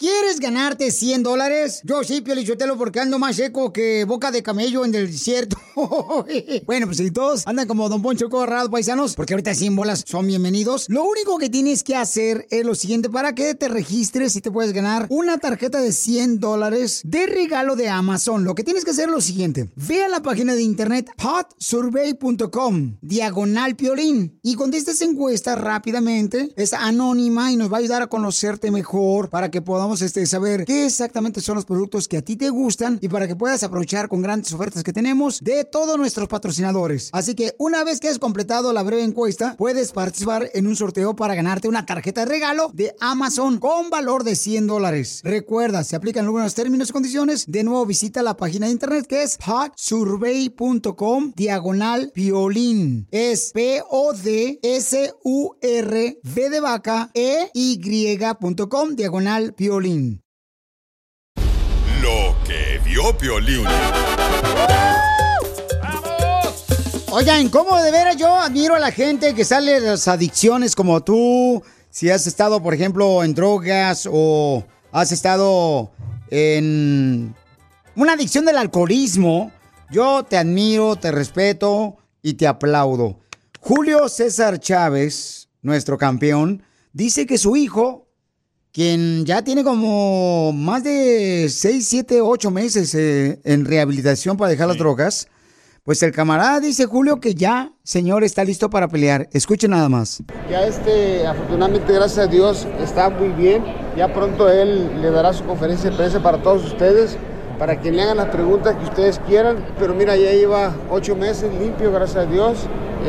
¿Quieres ganarte 100 dólares? Yo sí, Piolichotelo, porque ando más seco que boca de camello en el desierto. bueno, pues si todos andan como Don Poncho Corrado, paisanos, porque ahorita 100 bolas son bienvenidos. Lo único que tienes que hacer es lo siguiente, para que te registres y te puedes ganar una tarjeta de 100 dólares de regalo de Amazon. Lo que tienes que hacer es lo siguiente. Ve a la página de internet hotsurvey.com, diagonal piolín, y contesta esa encuesta rápidamente. Es anónima y nos va a ayudar a conocerte mejor para que podamos este, saber qué exactamente son los productos que a ti te gustan y para que puedas aprovechar con grandes ofertas que tenemos de todos nuestros patrocinadores. Así que una vez que has completado la breve encuesta, puedes participar en un sorteo para ganarte una tarjeta de regalo de Amazon con valor de 100 dólares. Recuerda, se aplican algunos términos y condiciones. De nuevo, visita la página de internet que es hotsurvey.com diagonal violín. Es P-O-D-S-U-R-V de vaca E-Y.com diagonal violín. Lo que vio Piolín. Oigan, ¿cómo de veras yo admiro a la gente que sale de las adicciones como tú? Si has estado, por ejemplo, en drogas o has estado en una adicción del alcoholismo, yo te admiro, te respeto y te aplaudo. Julio César Chávez, nuestro campeón, dice que su hijo, quien ya tiene como más de 6, 7, 8 meses eh, en rehabilitación para dejar las drogas, pues el camarada dice Julio que ya, señor, está listo para pelear. Escuchen nada más. Ya este, afortunadamente, gracias a Dios, está muy bien. Ya pronto él le dará su conferencia de prensa para todos ustedes, para que le hagan las preguntas que ustedes quieran. Pero mira, ya lleva ocho meses limpio, gracias a Dios.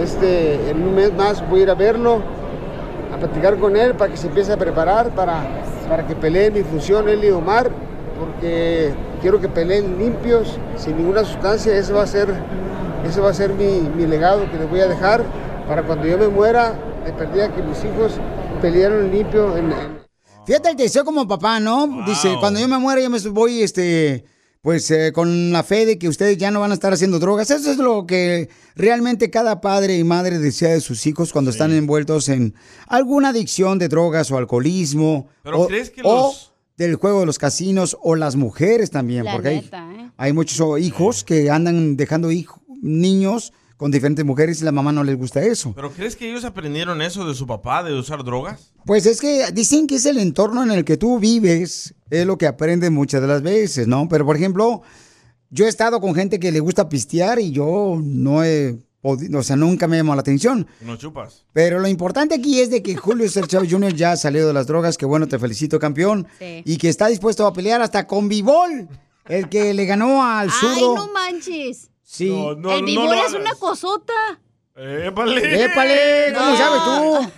Este, en un mes más voy a ir a verlo, a platicar con él para que se empiece a preparar para, para que peleen mi función él y Omar, porque quiero que peleen limpios, sin ninguna sustancia. Ese va a ser, ese va a ser mi, mi legado que les voy a dejar para cuando yo me muera, de perdida que mis hijos pelearon limpio en- en, Fíjate el deseo como papá, ¿no? Dice, cuando yo me muera, yo me voy, este, pues eh, con la fe de que ustedes ya no van a estar haciendo drogas. Eso es lo que realmente cada padre y madre desea de sus hijos cuando están envueltos en alguna adicción de drogas o alcoholismo. Pero o, ¿crees que o los- del juego de los casinos o las mujeres también, La porque hay, ¿eh? hay muchos hijos que andan dejando hijos, niños con diferentes mujeres y la mamá no les gusta eso. ¿Pero crees que ellos aprendieron eso de su papá, de usar drogas? Pues es que dicen que es el entorno en el que tú vives, es lo que aprenden muchas de las veces, ¿no? Pero por ejemplo, yo he estado con gente que le gusta pistear y yo no he podido, o sea, nunca me llamó la atención. No chupas. Pero lo importante aquí es de que Julio César Chávez Jr. ya ha salido de las drogas, que bueno, te felicito campeón, Sí. y que está dispuesto a pelear hasta con Bivol, el que le ganó al Ay, zurdo. no manches. Sí. el vibor es una cosota. ¡Épale! ¡Épale! ¿Cómo No, sabes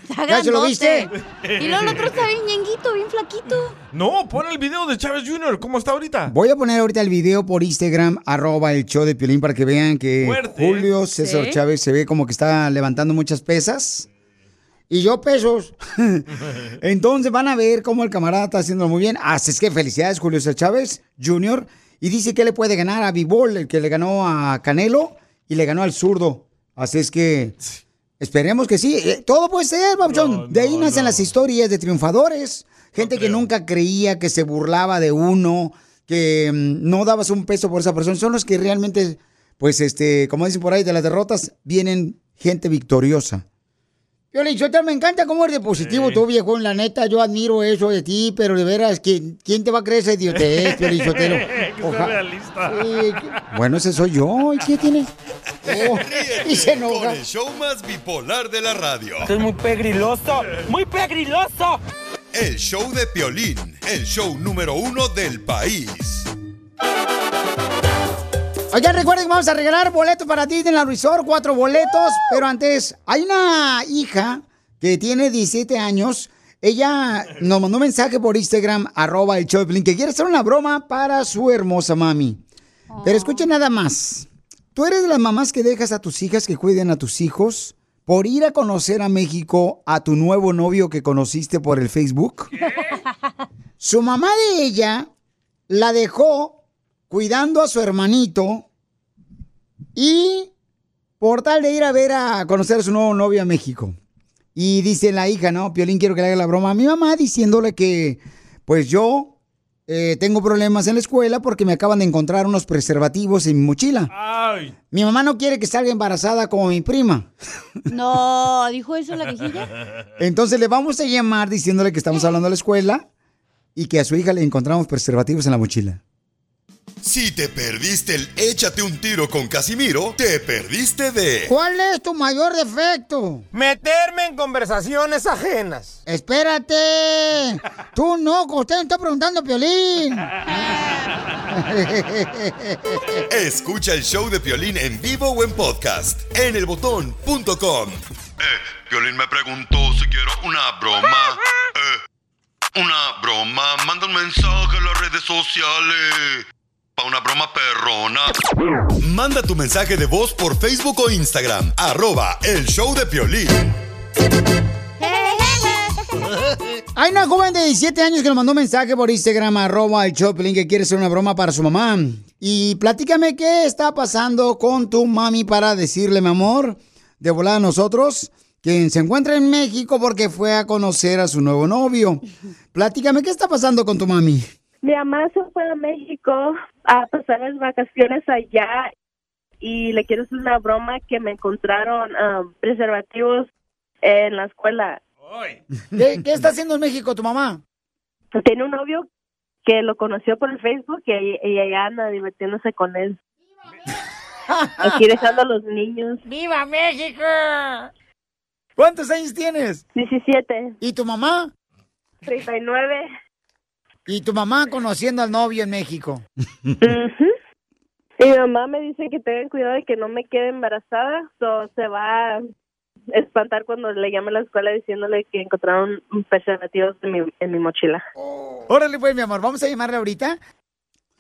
tú? ¿Ya se lo viste? Y luego el otro está bien ñenguito, bien flaquito. No, pon el video de Chávez Jr., ¿cómo está ahorita? Voy a poner ahorita el video por Instagram, arroba el show de Piolín, para que vean que Fuerte, ¿eh? Julio César Sí. Chávez se ve como que está levantando muchas pesas. Y yo pesos. Entonces van a ver cómo el camarada está haciendo muy bien. Así es que felicidades, Julio César Chávez Jr. Y dice que le puede ganar a Bibol, el que le ganó a Canelo y le ganó al zurdo. Así es que esperemos que sí. Eh, Todo puede ser, Babuchón. de ahí nacen las historias de triunfadores. Gente que nunca creía, que se burlaba de uno, que mm, no dabas un peso por esa persona. Son los que realmente, pues, este, como dicen por ahí, de las derrotas vienen gente victoriosa. Yo le me encanta cómo eres de positivo tú, viejo, la neta, yo admiro eso de ti, pero de veras, ¿quién, quién te va a creer esa idiotez, que soy Oja- realista. Bueno, ese soy yo, ¿y qué tiene? Oh, y se Con enoja. el show más bipolar de la radio. Esto es muy pegriloso, muy pegriloso. El show de Piolín, el show número uno del país. Oigan, recuerden que vamos a regalar boletos para Disneyland Resort, cuatro boletos, pero antes, hay una hija que tiene 17 años, ella nos mandó un mensaje por Instagram, arroba el Piolín, que quiere hacer una broma para su hermosa mami. Pero escuchen nada más. ¿Tú eres de las mamás que dejas a tus hijas que cuiden a tus hijos por ir a conocer a México a tu nuevo novio que conociste por el Facebook? Su mamá de ella la dejó cuidando a su hermanito y por tal de ir a ver a conocer a su nuevo novio a México. Y dice la hija, ¿no? Piolín, quiero que le haga la broma a mi mamá diciéndole que, pues yo eh, tengo problemas en la escuela porque me acaban de encontrar unos preservativos en mi mochila. Ay. Mi mamá no quiere que salga embarazada como mi prima. No, dijo eso la viejilla. Entonces le vamos a llamar diciéndole que estamos hablando a la escuela y que a su hija le encontramos preservativos en la mochila. Si te perdiste el échate un tiro con Casimiro, te perdiste de ¿Cuál es tu mayor defecto? Meterme en conversaciones ajenas. Espérate. Tú no, usted me está preguntando, Piolín. Escucha el show de Piolín en vivo o en podcast en elbotón.com. Eh, Piolín me preguntó si quiero una broma. Eh, una broma. Manda un mensaje a las redes sociales. Pa' una broma perrona. Manda tu mensaje de voz por Facebook o Instagram. Arroba el show de Piolín. Hay una joven de 17 años que nos mandó un mensaje por Instagram, arroba el Choplin, que quiere hacer una broma para su mamá. Y platícame qué está pasando con tu mami para decirle, mi amor, de volada a nosotros, que se encuentra en México porque fue a conocer a su nuevo novio. Platícame qué está pasando con tu mami. Mi mamá se fue a México a pasar las vacaciones allá y le quiero hacer una broma que me encontraron um, preservativos en la escuela. ¿Qué, qué está haciendo en México tu mamá? Tiene un novio que lo conoció por el Facebook y, y ella anda divirtiéndose con él. Aquí dejando a los niños. ¡Viva México! ¿Cuántos años tienes? 17, ¿Y tu mamá? 39. ¿Y tu mamá conociendo al novio en México? Y mi mamá me dice que tengan cuidado de que no me quede embarazada, o se va a espantar cuando le llame a la escuela diciéndole que encontraron preservativos en mi, en mi mochila. Órale pues, mi amor, vamos a llamarle ahorita.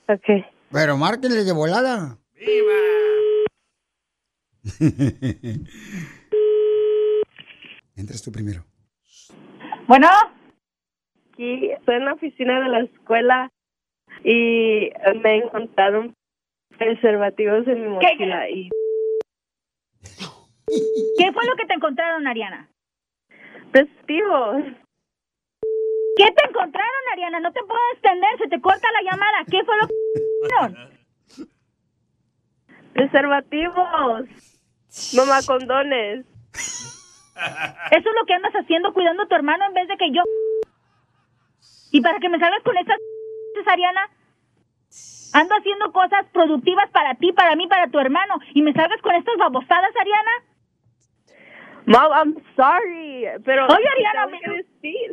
Ok. Pero márquenle de volada. Entras tú primero. Bueno. Aquí estoy en la oficina de la escuela y me encontraron preservativos en mi mochila y ¿Qué fue lo que te encontraron, Ariana? preservativos. ¿Qué te encontraron, Ariana? No te puedo extender, se te corta la llamada. ¿Qué fue lo que encontraron? Preservativos. Mamá, condones. Eso es lo que andas haciendo, cuidando a tu hermano en vez de que yo... Y para que me salgas con estas... Ariana, ando haciendo cosas productivas para ti, para mí, para tu hermano. Y me salgas con estas babosadas, Ariana. Mom, I'm sorry, pero Oye, Ariana, decir.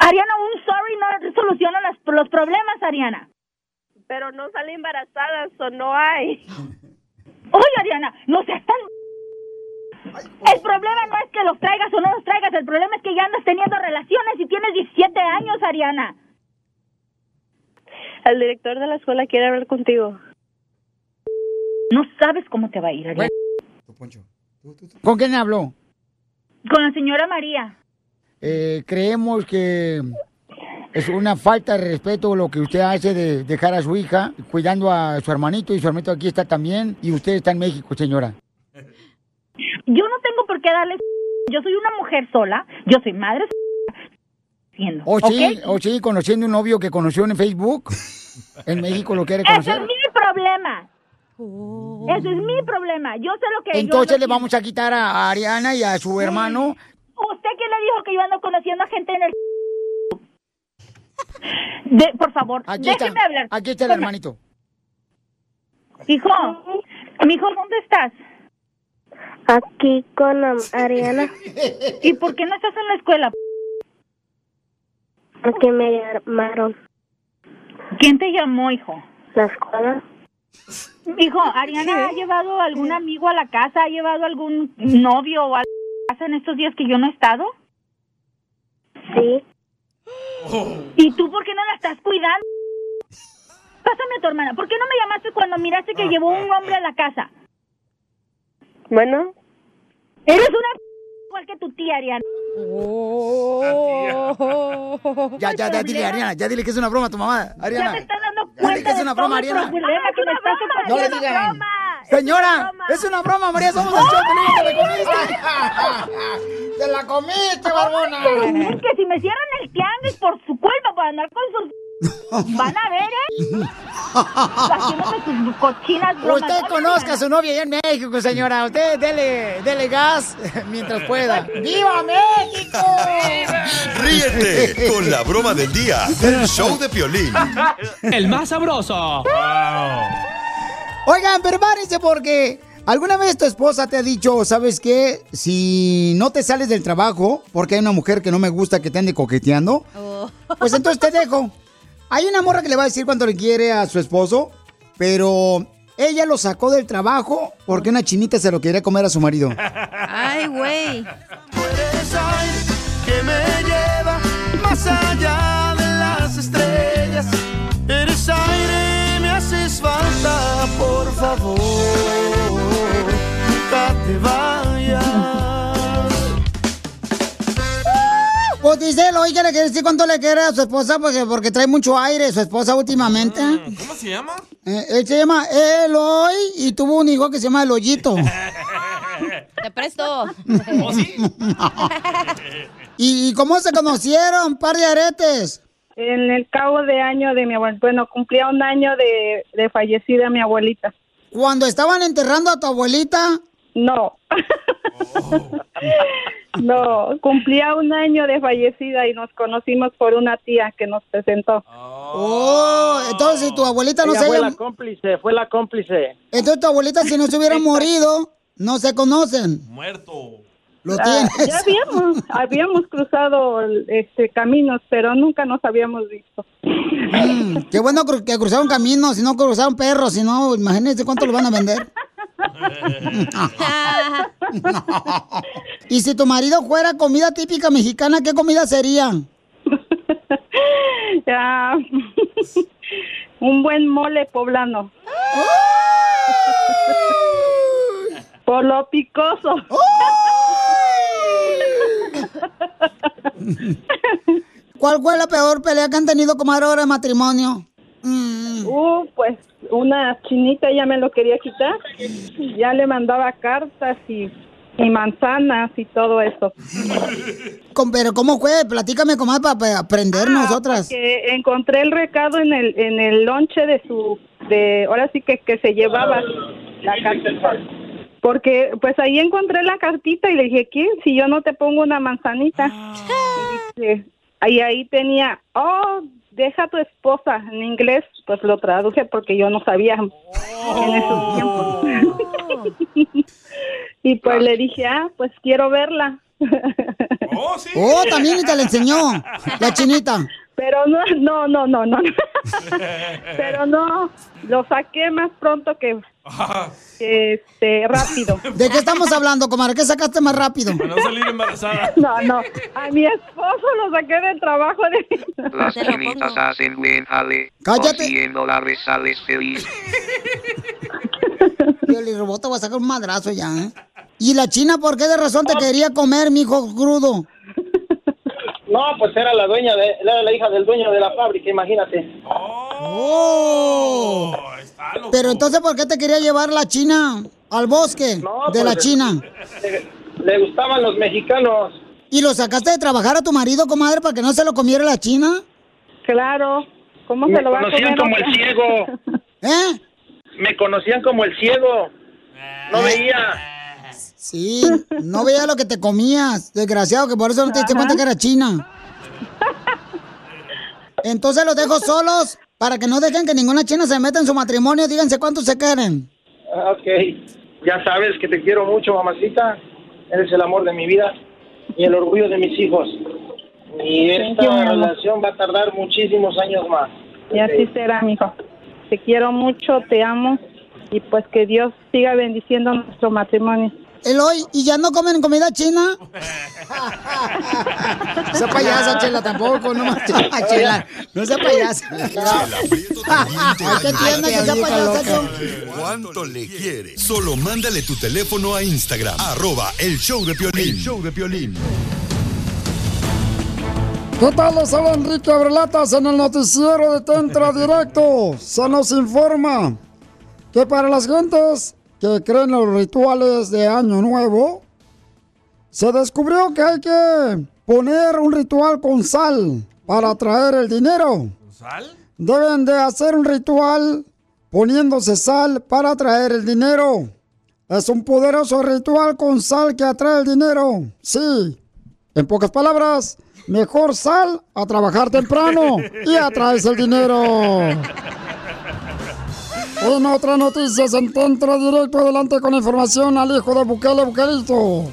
Ariana, un sorry no soluciona las- los problemas, Ariana. Pero no salí embarazada, eso no hay. Oye, Ariana, no seas tan... El problema no es que los traigas o no los traigas, el problema es que ya andas teniendo relaciones y tienes 17 años, Ariana. El director de la escuela quiere hablar contigo. No sabes cómo te va a ir, Ariana. ¿Con quién habló? Con la señora María. Eh, creemos que es una falta de respeto lo que usted hace de dejar a su hija cuidando a su hermanito y su hermanito aquí está también y usted está en México, señora. Yo no tengo por qué darles... Yo soy una mujer sola, yo soy madre... Siendo, O sí, ¿ok? o sí, conociendo un novio que conoció en Facebook. En México lo quiere Ese es conocer. mi problema. Ese es mi problema. Yo sé lo que Entonces le vamos a quitar a Ariana y a su hermano. ¿Usted quién le dijo que yo ando conociendo a gente en el... De, por favor, Aquí está, déjeme hablar. aquí está el hermanito. Hijo, mijo, ¿dónde estás? Aquí con um, Ariana, ¿Y por qué no estás en la escuela? que me llamaron ¿Quién te llamó, hijo? la escuela. Hijo, ¿Ariana ha llevado algún amigo a la casa? ¿Ha llevado algún novio o a la casa en estos días que yo no he estado? Sí. ¿Y tú por qué no la estás cuidando? Pásame a tu hermana. ¿Por qué no me llamaste cuando miraste que llevó un hombre a la casa? Bueno. Eres una igual que tu tía, Ariana. Ya, ya, ya, dile, Ariana, ya dile que es una broma a tu mamá, Ya Ariana. te estás dando Dile cuenta que es una broma, Ariana. No le digan. Señora, es una broma, María, somos el show, te la comiste. Te la comiste, barbona. Es que si me cierran el tianguis por su culpa, por andar con sus... Van a ver, ¿eh? Haciéndome sus cochinas bromas. Usted No, conozca a su novia allá en México, señora. Usted dele, dele gas mientras pueda. ¡Viva México! Ríete con la broma del día del show de Piolín. El más sabroso. Oigan, prepárense porque alguna vez tu esposa te ha dicho, ¿sabes qué? Si no te sales del trabajo porque hay una mujer que no me gusta que te ande coqueteando, pues entonces te dejo. Hay una morra que le va a decir cuánto le quiere a su esposo, pero ella lo sacó del trabajo porque una chinita se lo quería comer a su marido. Ay, güey. Que me lleva más allá de las estrellas. Dice, oiga, le quiere decir cuánto le quiere a su esposa porque, porque trae mucho aire su esposa últimamente. ¿Cómo se llama? Eh, él se llama Eloy y tuvo un hijo que se llama Eloyito. Te presto. ¿Y, y cómo se conocieron? Par de aretes. En el cabo de año de mi abuelita, bueno, cumplía un año de, de fallecida mi abuelita. ¿Cuando estaban enterrando a tu abuelita? No. No, cumplía un año de fallecida y nos conocimos por una tía que nos presentó. Oh, entonces tu abuelita no Ella se fue haya... la cómplice, fue la cómplice. Entonces tu abuelita si no se hubiera morido, no se conocen. Muerto. Lo Ah, tienes. ya habíamos, habíamos cruzado este caminos, pero nunca nos habíamos visto. Mm, qué bueno que cruzaron caminos, si no cruzaron perros, si no, imagínense cuánto lo van a vender. y si tu marido fuera comida típica mexicana, ¿qué comida sería? Ya, un buen mole poblano. Por lo picoso. ¿Cuál fue la peor pelea que han tenido comadre ahora de matrimonio? Mm. Uh, pues una chinita ya me lo quería quitar. Ya le mandaba cartas y, y manzanas y todo eso. Pero ¿cómo fue? Platícame, comadre, para aprender nosotras. Que encontré el recado en el en el lonche de su de ahora sí que que se llevaba la cartita. Porque pues ahí encontré la cartita y le dije, ¿qué? Si yo no te pongo una manzanita. Y dice, ahí ahí tenía, oh, deja a tu esposa en inglés, pues lo traduje porque yo no sabía en esos tiempos. y pues le dije, ah, pues quiero verla. Oh, también y te la enseñó la chinita. Pero no, no, no, no, no. Pero no, lo saqué más pronto que, este, rápido. ¿De qué estamos hablando, comadre? ¿Qué sacaste más rápido? Para no salir embarazada. No, no. A mi esposo lo saqué del trabajo de... Las chinitas hacen buen jale. Cállate. Por 100 dólares sales feliz. Yo le robó, te voy a sacar un madrazo ya, ¿eh? ¿Y la china por qué de razón te quería comer, mijo crudo? No, pues era la dueña de, era la hija del dueño de la fábrica, imagínate. ¡Oh! Pero entonces, ¿por qué te quería llevar la china al bosque de la pues, china? Le, le gustaban los mexicanos. ¿Y lo sacaste de trabajar a tu marido, comadre, para que no se lo comiera la china? Claro. ¿Cómo Me se lo va a conocían comer como otra? el ciego. ¿Eh? Me conocían como el ciego. No veía. Sí, no veía lo que te comías, desgraciado, que por eso no te diste cuenta que era china. Entonces los dejo solos para que no dejen que ninguna china se meta en su matrimonio. Díganse cuántos se quieren. Ah, Ok. Ya sabes que te quiero mucho, mamacita. Eres el amor de mi vida y el orgullo de mis hijos. Y esta you, relación va a tardar muchísimos años más. Y así será, mijo. Te quiero mucho, te amo y pues que Dios siga bendiciendo nuestro matrimonio. Eloy, ¿y ya no comen comida china? No sea payasa, Chela, tampoco, no más. Chela, no sea payasa. Ay, qué que sea payasa, yo. ¿Cuánto le quieres? Solo mándale tu teléfono a Instagram, arroba el show de Piolín. El show de Piolín. ¿Qué tal? Les habla Enrique Abrelatas en el noticiero de Tentra Directo. Se nos informa que para las gentes que creen en los rituales de Año Nuevo, se descubrió que hay que poner un ritual con sal para atraer el dinero. ¿Sal? Deben de hacer un ritual poniéndose sal para atraer el dinero. Es un poderoso ritual con sal que atrae el dinero. Sí. En pocas palabras, mejor sal a trabajar temprano y atraes el dinero. En otras noticias, en Tentra Directo, adelante con información al hijo de Bukele, Bukelito.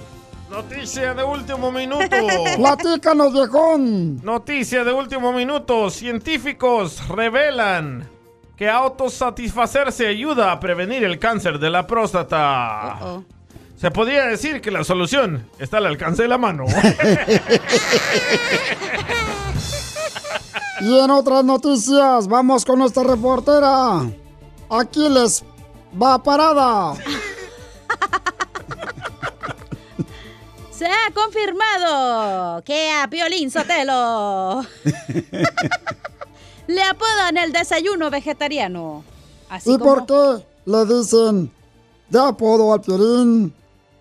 Noticia de último minuto. Platícanos, viejón. Noticia de último minuto. Científicos revelan que autosatisfacerse ayuda a prevenir el cáncer de la próstata. Se podría decir que la solución está al alcance de la mano. Y en otras noticias, vamos con nuestra reportera. Aquí les va parada. Se ha confirmado que a Piolín Sotelo le apodan el desayuno vegetariano. Así ¿Y como... por qué le dicen de apodo al Piolín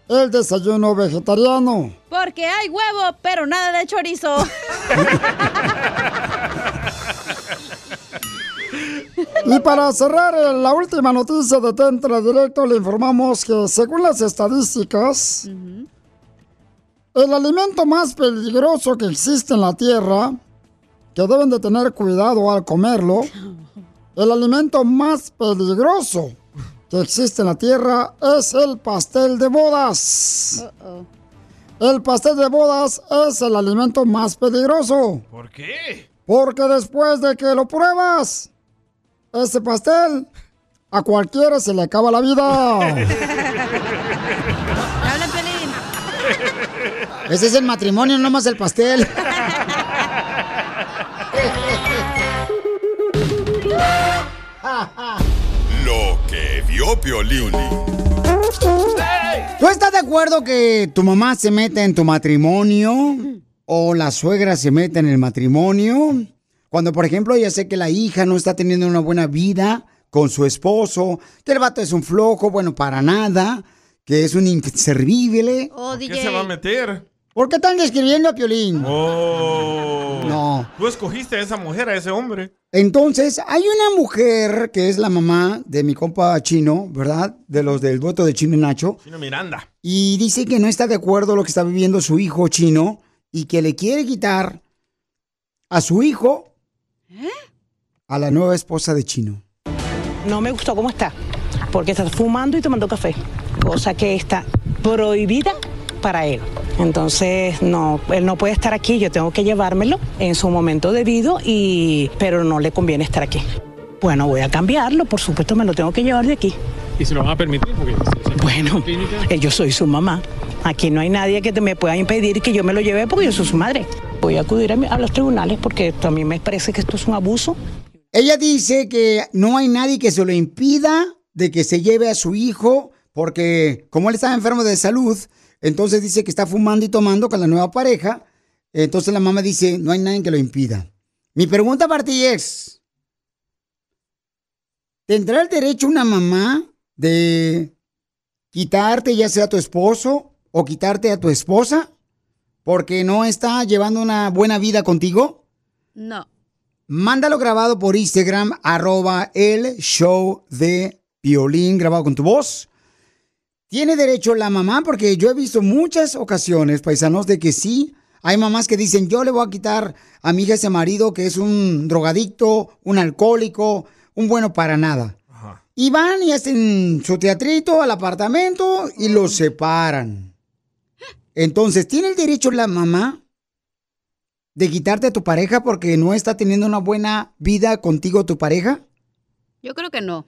el desayuno vegetariano? Porque hay huevo, pero nada de chorizo. Y para cerrar eh, la última noticia de Tentra Directo, le informamos que según las estadísticas, el alimento más peligroso que existe en la Tierra, que deben de tener cuidado al comerlo, el alimento más peligroso que existe en la Tierra es el pastel de bodas. El pastel de bodas es el alimento más peligroso. ¿Por qué? Porque después de que lo pruebas, ese pastel a cualquiera se le acaba la vida. Ese es el matrimonio, no más el pastel. Lo que vio Piolín. ¿Tú estás de acuerdo que tu mamá se mete en tu matrimonio o la suegra se mete en el matrimonio? Cuando, por ejemplo, ya sé que la hija no está teniendo una buena vida con su esposo, que el vato es un flojo, bueno, para nada, que es un inservible. Oh, ¿Qué se va a meter? ¿Por qué están describiendo a Piolín? Oh. No. Tú escogiste a esa mujer, a ese hombre. Entonces, hay una mujer que es la mamá de mi compa chino, ¿verdad? De los del voto de Chino y Nacho. Chino Miranda. Y dice que no está de acuerdo lo que está viviendo su hijo chino y que le quiere quitar a su hijo a la nueva esposa de chino. No me gustó cómo está, porque está fumando y tomando café, cosa que está prohibida para él. Entonces, no, él no puede estar aquí, yo tengo que llevármelo en su momento debido, y, pero no le conviene estar aquí. Bueno, voy a cambiarlo, por supuesto me lo tengo que llevar de aquí. ¿Y se lo van a permitir? Porque Bueno, eh, yo soy su mamá. Aquí no hay nadie que te me pueda impedir que yo me lo lleve porque yo soy su madre. Voy a acudir a, a los tribunales porque mí me parece que esto es un abuso. Ella dice que no hay nadie que se lo impida de que se lleve a su hijo porque como él estaba enfermo de salud, entonces dice que está fumando y tomando con la nueva pareja. Entonces la mamá dice, no hay nadie que lo impida. Mi pregunta para ti es, ¿tendrá el derecho una mamá de quitarte ya sea a tu esposo o quitarte a tu esposa porque no está llevando una buena vida contigo? No. Mándalo grabado por Instagram, arroba el show de violín, grabado con tu voz. Tiene derecho la mamá, porque yo he visto muchas ocasiones, paisanos, de que sí, hay mamás que dicen, yo le voy a quitar a mi hija ese marido que es un drogadicto, un alcohólico, un bueno para nada. Y van y hacen su teatrito al apartamento y los separan. Entonces, ¿tiene el derecho la mamá de quitarte a tu pareja porque no está teniendo una buena vida contigo tu pareja? Yo creo que no.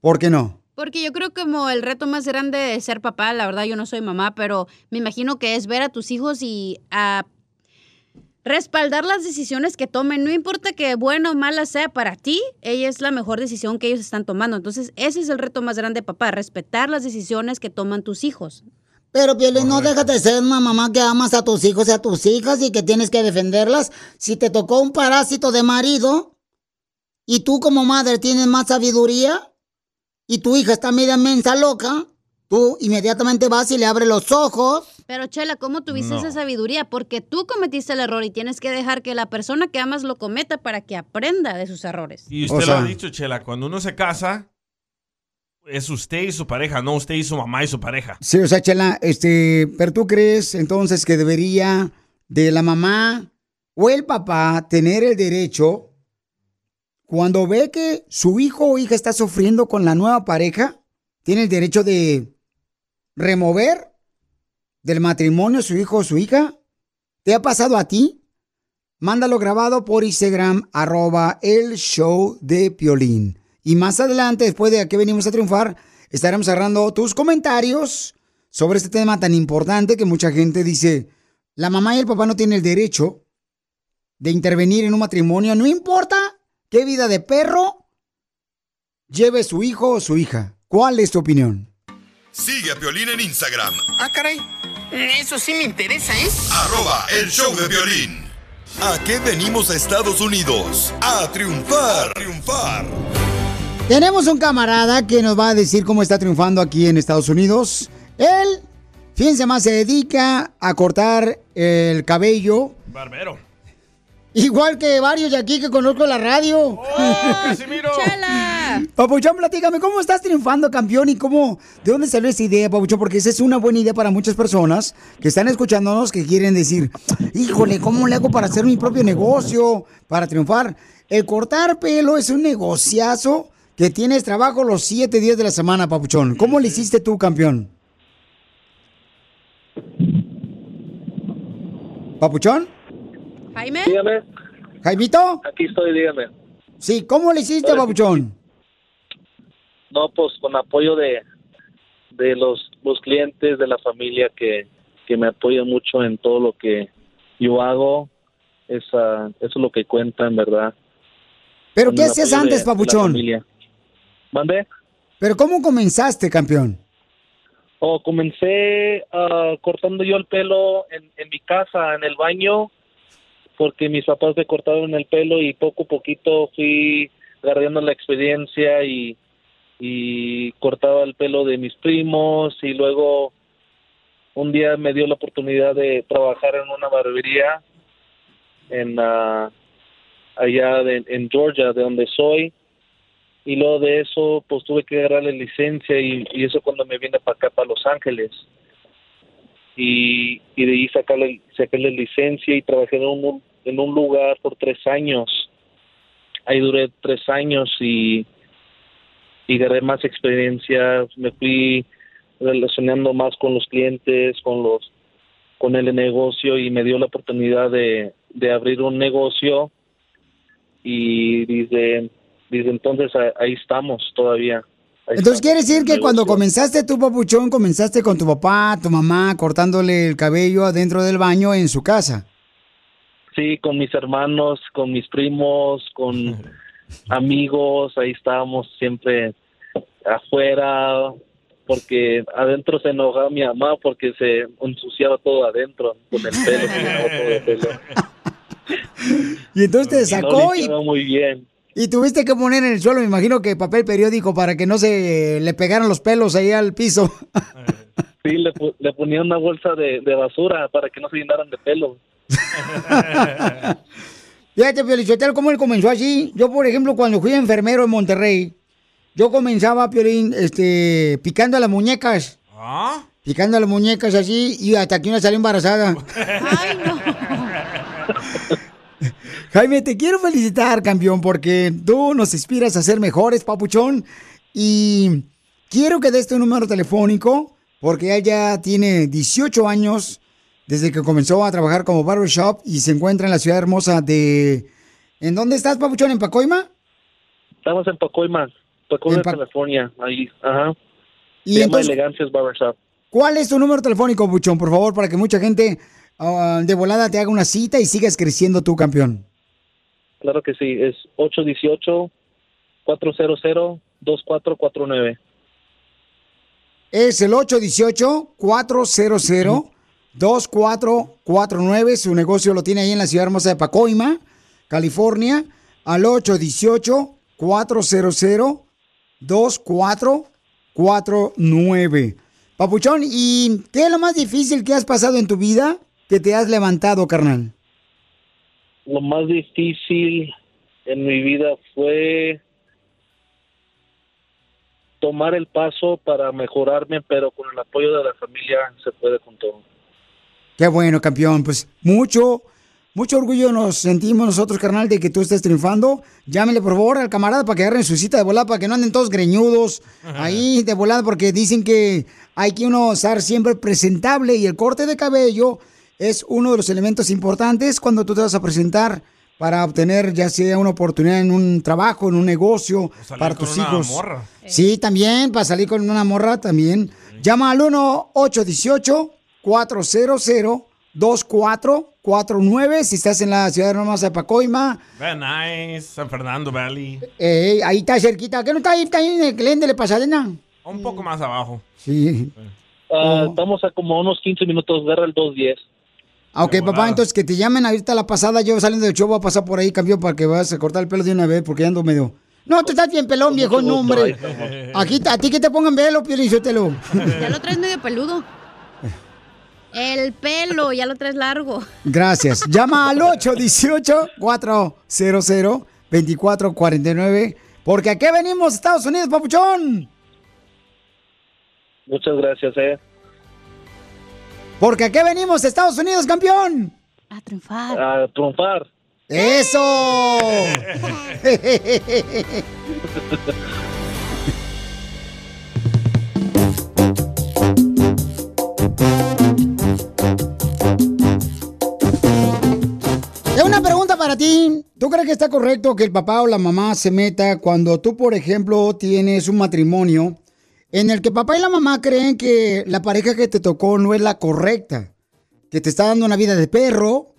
¿Por qué no? Porque yo creo como el reto más grande de ser papá, la verdad yo no soy mamá, pero me imagino que es ver a tus hijos y a respaldar las decisiones que tomen, no importa que bueno o mala sea para ti, ella es la mejor decisión que ellos están tomando. Entonces, ese es el reto más grande, papá, respetar las decisiones que toman tus hijos. Pero, Piolín, no dejas de ser una mamá que amas a tus hijos y a tus hijas y que tienes que defenderlas. Si te tocó un parásito de marido y tú como madre tienes más sabiduría y tu hija está media mensa loca, tú inmediatamente vas y le abres los ojos. Pero Chela, ¿cómo tuviste No. esa sabiduría? Porque tú cometiste el error y tienes que dejar que la persona que amas lo cometa para que aprenda de sus errores. Y usted O lo ha dicho, Chela, cuando uno se casa, es usted y su pareja, no usted y su mamá y su pareja. Sí, o sea, Chela, este, pero tú crees entonces que debería de la mamá o el papá tener el derecho cuando ve que su hijo o hija está sufriendo con la nueva pareja, tiene el derecho de remover del matrimonio su hijo o su hija. ¿Te ha pasado a ti? Mándalo grabado por Instagram, arroba el show de Piolín. Y más adelante, después de que venimos a triunfar, estaremos agarrando tus comentarios sobre este tema tan importante que mucha gente dice, la mamá y el papá no tienen el derecho de intervenir en un matrimonio, no importa qué vida de perro lleve su hijo o su hija. ¿Cuál es tu opinión? Sigue a Piolín en Instagram, Ah, caray. Eso sí me interesa, ¿eh? arroba el show de violín. ¿A qué venimos a Estados Unidos? A triunfar, a triunfar. Tenemos un camarada que nos va a decir cómo está triunfando aquí en Estados Unidos. Él, fíjense más, se dedica a cortar el cabello. Barbero. Igual que varios de aquí que conozco en la radio. ¡Chela! Papuchón, platícame, ¿cómo estás triunfando, campeón? ¿Y cómo, de dónde salió esa idea, Papuchón? Porque esa es una buena idea para muchas personas que están escuchándonos, que quieren decir, híjole, ¿cómo le hago para hacer mi propio negocio, para triunfar? El cortar pelo es un negociazo que tienes trabajo los siete días de la semana, Papuchón. ¿Cómo le hiciste tú, campeón? ¿Papuchón? Jaime. Dígame, ¿Jaimito? aquí estoy, dígame. Sí, ¿cómo le hiciste. Papuchón? No, pues con apoyo de, de los, los clientes, de la familia que, que me apoyan mucho en todo lo que yo hago. Esa, eso es lo que cuenta, en verdad. ¿Pero Con qué hacías antes, de la Papuchón? familia. ¿Mande? ¿Pero cómo comenzaste, campeón? Oh, comencé ah, cortando yo el pelo en, en mi casa, en el baño, porque mis papás me cortaron el pelo y poco a poquito fui agarrando la experiencia y, y cortaba el pelo de mis primos y luego un día me dio la oportunidad de trabajar en una barbería en ah, allá de- en Georgia, de donde soy y luego de eso pues tuve que agarrar la licencia y, eso cuando me vine para acá para Los Ángeles. Y, y de ahí saqué la licencia y trabajé en un, en un lugar por tres años. Ahí duré tres años y y agarré más experiencia. Me fui relacionando más con los clientes con los con el negocio y me dio la oportunidad de, de abrir un negocio. Y desde, desde entonces ahí estamos todavía. Ahí Entonces quiere estamos decir el que cuando comenzaste tu papuchón, comenzaste con tu papá, tu mamá, cortándole el cabello adentro del baño en su casa. Sí, con mis hermanos, con mis primos, con amigos, ahí estábamos siempre afuera, porque adentro se enojaba mi mamá porque se ensuciaba todo adentro con el pelo, todo de pelo. Y entonces te Y no sacó y, limpiaba muy bien. Y tuviste que poner en el suelo, me imagino que papel periódico para que no se le pegaran los pelos ahí al piso. Sí, le, pu- le ponía una bolsa de, de basura para que no se llenaran de pelo. Fíjate, Piolichotel, cómo él comenzó así. Yo, por ejemplo, cuando fui enfermero en Monterrey, yo comenzaba, Piolín, este, picando las muñecas. ¿Ah? Picando las muñecas así y hasta que una salió embarazada. Jaime, te quiero felicitar, campeón, porque tú nos inspiras a ser mejores, papuchón. Y quiero que des tu número telefónico, porque ella tiene 18 años desde que comenzó a trabajar como barbershop y se encuentra en la ciudad hermosa de... ¿En dónde estás, papuchón? ¿En Pacoima? Estamos en Pacoima. Pacoima, En Pa- California. Ahí, ajá. Y Se llama entonces- Elegancias Barbershop. ¿Cuál es tu número telefónico, Buchón, por favor, para que mucha gente ah, de volada te haga una cita y sigas creciendo tú, campeón? Claro que sí, es 818-400-2449. Es el 818-400-2449. Su negocio lo tiene ahí en la ciudad hermosa de Pacoima, California. Al 818-400-2449. Papuchón, ¿y qué es lo más difícil que has pasado en tu vida que te has levantado, carnal? Lo más difícil en mi vida fue tomar el paso para mejorarme, pero con el apoyo de la familia se puede con todo. Qué bueno, campeón. Pues mucho, mucho orgullo nos sentimos nosotros, carnal, de que tú estés triunfando. Llámele, por favor, al camarada para que agarren su cita de volada, para que no anden todos greñudos ahí de volada, porque dicen que hay que uno estar siempre presentable y el corte de cabello es uno de los elementos importantes cuando tú te vas a presentar para obtener ya sea una oportunidad en un trabajo, en un negocio, salir para con tus una hijos. morra. Sí, también, para salir con una morra también. Llama al 1-818-400-2449 si estás en la ciudad de Pacoima. Van Nuys, San Fernando Valley. Eh, ahí está cerquita. ¿Qué no está ahí? Está ahí en el Glendale de Pasadena. Un poco más abajo. Sí. Ah, Estamos a como unos 15 minutos, guerra el 210. Ah, ok, papá, entonces que te llamen ahorita a la pasada. Yo saliendo del show voy a pasar por ahí, cambio, para que vayas a cortar el pelo de una vez, porque ya ando medio... No, tú estás bien pelón, viejo, no, hombre. Aquí, a ti que te pongan velo, Pielichotelo. Ya lo traes medio peludo. El pelo, ya lo traes largo. Gracias. Llama al 818-400-2449. Porque aquí venimos, Estados Unidos, papuchón. Muchas gracias, eh. Porque aquí venimos, Estados Unidos, campeón. A triunfar. A triunfar. ¡Eso! Tengo una pregunta para ti. ¿Tú crees que está correcto que el papá o la mamá se meta cuando tú, por ejemplo, tienes un matrimonio en el que papá y la mamá creen que la pareja que te tocó no es la correcta? Que te está dando una vida de perro,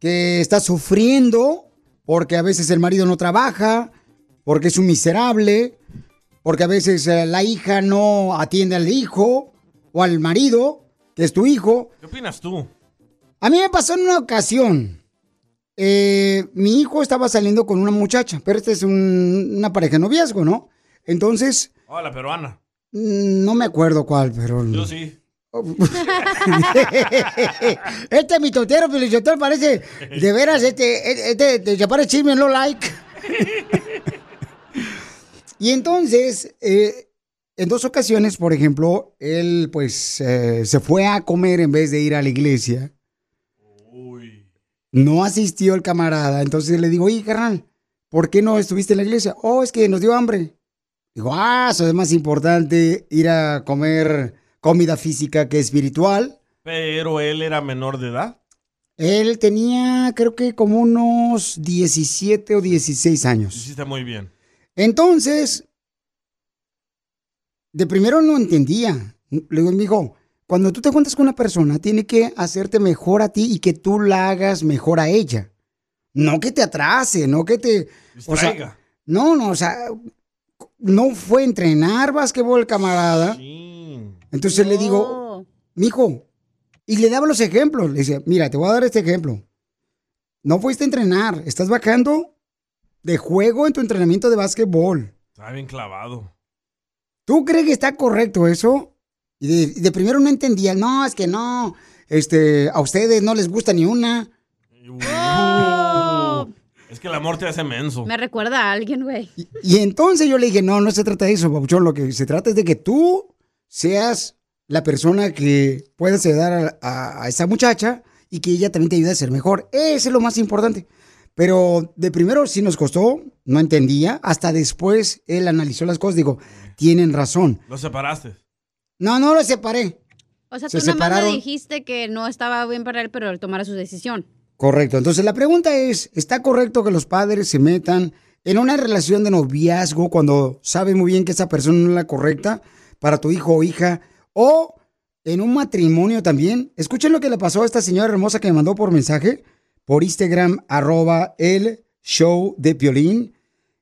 que está sufriendo porque a veces el marido no trabaja, porque es un miserable, porque a veces eh, la hija no atiende al hijo o al marido, que es tu hijo. ¿Qué opinas tú? A mí me pasó en una ocasión. eh, mi hijo estaba saliendo con una muchacha, pero esta es un- una pareja de noviazgo, ¿no? Entonces, Oh, la peruana. Mm, no me acuerdo cuál, pero... Yo sí. este mitotero, Felicitero, parece de veras, este, este, de Chapare Chisme, no like. y entonces, eh, en dos ocasiones, por ejemplo, él pues eh, se fue a comer en vez de ir a la iglesia. No asistió el camarada, entonces le digo, oye, carnal, ¿por qué no estuviste en la iglesia? Oh, es que nos dio hambre. Digo, ah, eso es más importante ir a comer comida física que espiritual. Pero él era menor de edad. Él tenía, creo que como unos 17 o 16 años. Hiciste muy bien. Entonces, de primero no entendía. Le digo, mijo, cuando tú te cuentas con una persona, tiene que hacerte mejor a ti y que tú la hagas mejor a ella. No que te atrase, no que te... O sea, no, no, o sea, no fue entrenar básquetbol el camarada. Entonces le digo, mijo, y le daba los ejemplos. Le decía, mira, te voy a dar este ejemplo. No fuiste a entrenar, estás bajando de juego en tu entrenamiento de básquetbol. Estaba bien clavado. ¿Tú crees que está correcto eso? Y de, de primero no entendía, no, es que no, este, a ustedes no les gusta ni una. Que el amor te hace menso. Me recuerda a alguien, güey. Y entonces yo le dije, no, no se trata de eso, papuchón, lo que se trata es de que tú seas la persona que puedas ayudar a, a- a esa muchacha y que ella también te ayude a ser mejor. Eso es lo más importante. Pero de primero sí nos costó, no entendía, hasta después él analizó las cosas, digo, tienen razón. Lo separaste. No, no lo separé. O sea, Se tú nada más le separaron. dijiste que no estaba bien para él, pero él tomara su decisión. Correcto. Entonces la pregunta es, ¿está correcto que los padres se metan en una relación de noviazgo, cuando sabes muy bien que esa persona no es la correcta para tu hijo o hija, o en un matrimonio también. Escuchen lo que le pasó a esta señora hermosa que me mandó por mensaje, por Instagram, arroba el show de Piolín.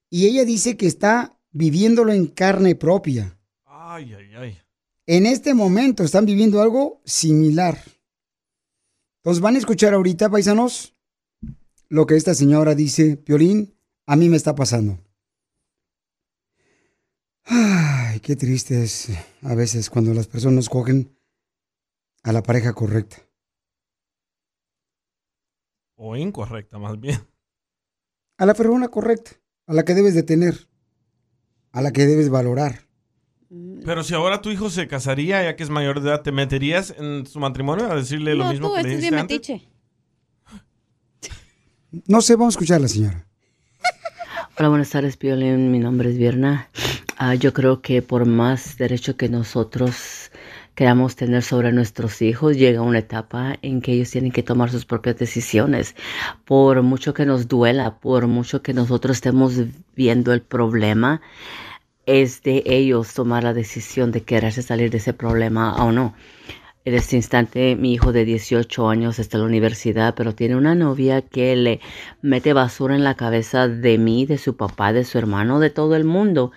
Y ella dice que está viviéndolo en carne propia. Ay, ay, ay. En este momento están viviendo algo similar. Entonces van a escuchar ahorita, paisanos, lo que esta señora dice, Piolín, a mí me está pasando. Ay, qué triste es a veces cuando las personas cogen a la pareja correcta. O incorrecta, más bien. A la persona correcta, a la que debes de tener, a la que debes valorar. Pero si ahora tu hijo se casaría, ya que es mayor de edad, ¿te meterías en su matrimonio a decirle lo No, mismo tú, que le este es dijiste bien antes? metiche. No sé, vamos a escuchar a la señora. Hola, buenas tardes, Piolín. Mi nombre es Vierna. Ah, yo creo que por más derecho que nosotros queramos tener sobre nuestros hijos, llega una etapa en que ellos tienen que tomar sus propias decisiones. Por mucho que nos duela, por mucho que nosotros estemos viendo el problema, es de ellos tomar la decisión de quererse salir de ese problema o no. En este instante, mi hijo de 18 años está en la universidad, pero tiene una novia que le mete basura en la cabeza de mí, de su papá, de su hermano, de todo el mundo.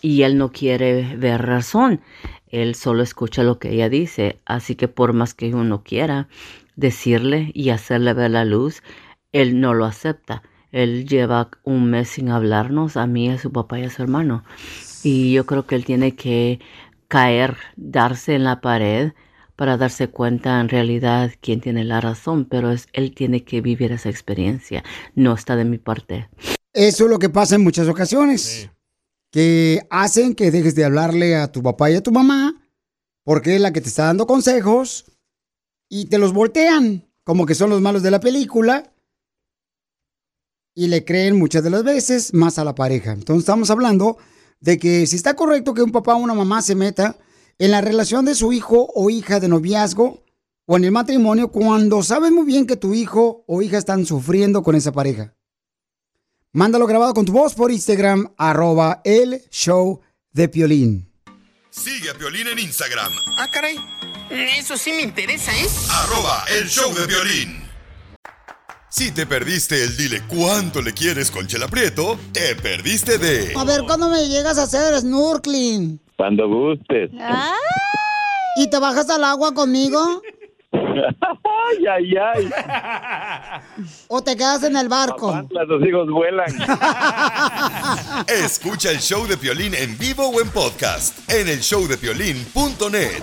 Y él no quiere ver razón. Él solo escucha lo que ella dice. Así que por más que uno quiera decirle y hacerle ver la luz, él no lo acepta. Él lleva un mes sin hablarnos a mí, a su papá y a su hermano. Y yo creo que él tiene que caer, darse en la pared para darse cuenta en realidad quién tiene la razón, pero es él tiene que vivir esa experiencia, no está de mi parte. Eso es lo que pasa en muchas ocasiones. Que hacen que dejes de hablarle a tu papá y a tu mamá, porque es la que te está dando consejos, y te los voltean, como que son los malos de la película, y le creen muchas de las veces más a la pareja. Entonces estamos hablando de que si está correcto que un papá o una mamá se meta en la relación de su hijo o hija de noviazgo o en el matrimonio cuando sabes muy bien que tu hijo o hija están sufriendo con esa pareja. Mándalo grabado con tu voz por Instagram, arroba el show de Piolín. Sigue a Piolín en Instagram, Ah, caray. Eso sí me interesa, ¿eh? arroba el show de violín. Si te perdiste el dile cuánto le quieres con Chela Prieto, te perdiste de A ver, ¿cuándo me llegas a hacer snorkeling? Cuando gustes. ¿Y te bajas al agua conmigo? ay, ay, ay. ¿O te quedas en el barco? Los hijos vuelan. Escucha el show de Piolín en vivo o en podcast en el showdepiolín.net.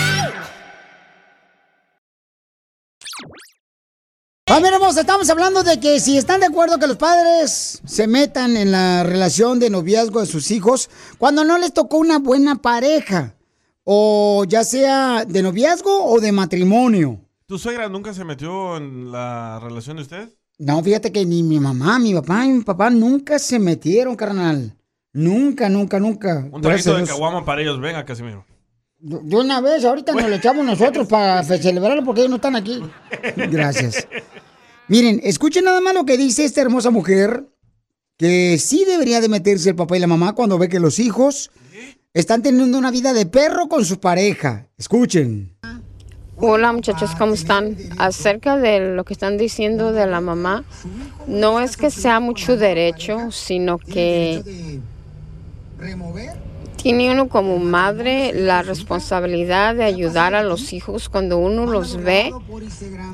Familia hermosa, estamos hablando de que si están de acuerdo que los padres se metan en la relación de noviazgo de sus hijos cuando no les tocó una buena pareja, o ya sea de noviazgo o de matrimonio. ¿Tu suegra nunca se metió en la relación de ustedes? No, fíjate que ni mi mamá, mi papá y mi papá nunca se metieron, carnal. Nunca, nunca, nunca. Un traguito de caguama para ellos. Venga, Casimiro. De una vez, ahorita nos lo echamos nosotros para celebrarlo porque ellos no están aquí. Gracias. Miren, escuchen nada más lo que dice esta hermosa mujer, que sí debería de meterse el papá y la mamá cuando ve que los hijos están teniendo una vida de perro con su pareja. Escuchen. Hola muchachos, ¿cómo están? Acerca de lo que están diciendo de la mamá, no es que sea mucho derecho, sino que tiene uno como madre la responsabilidad de ayudar a los hijos cuando uno los ve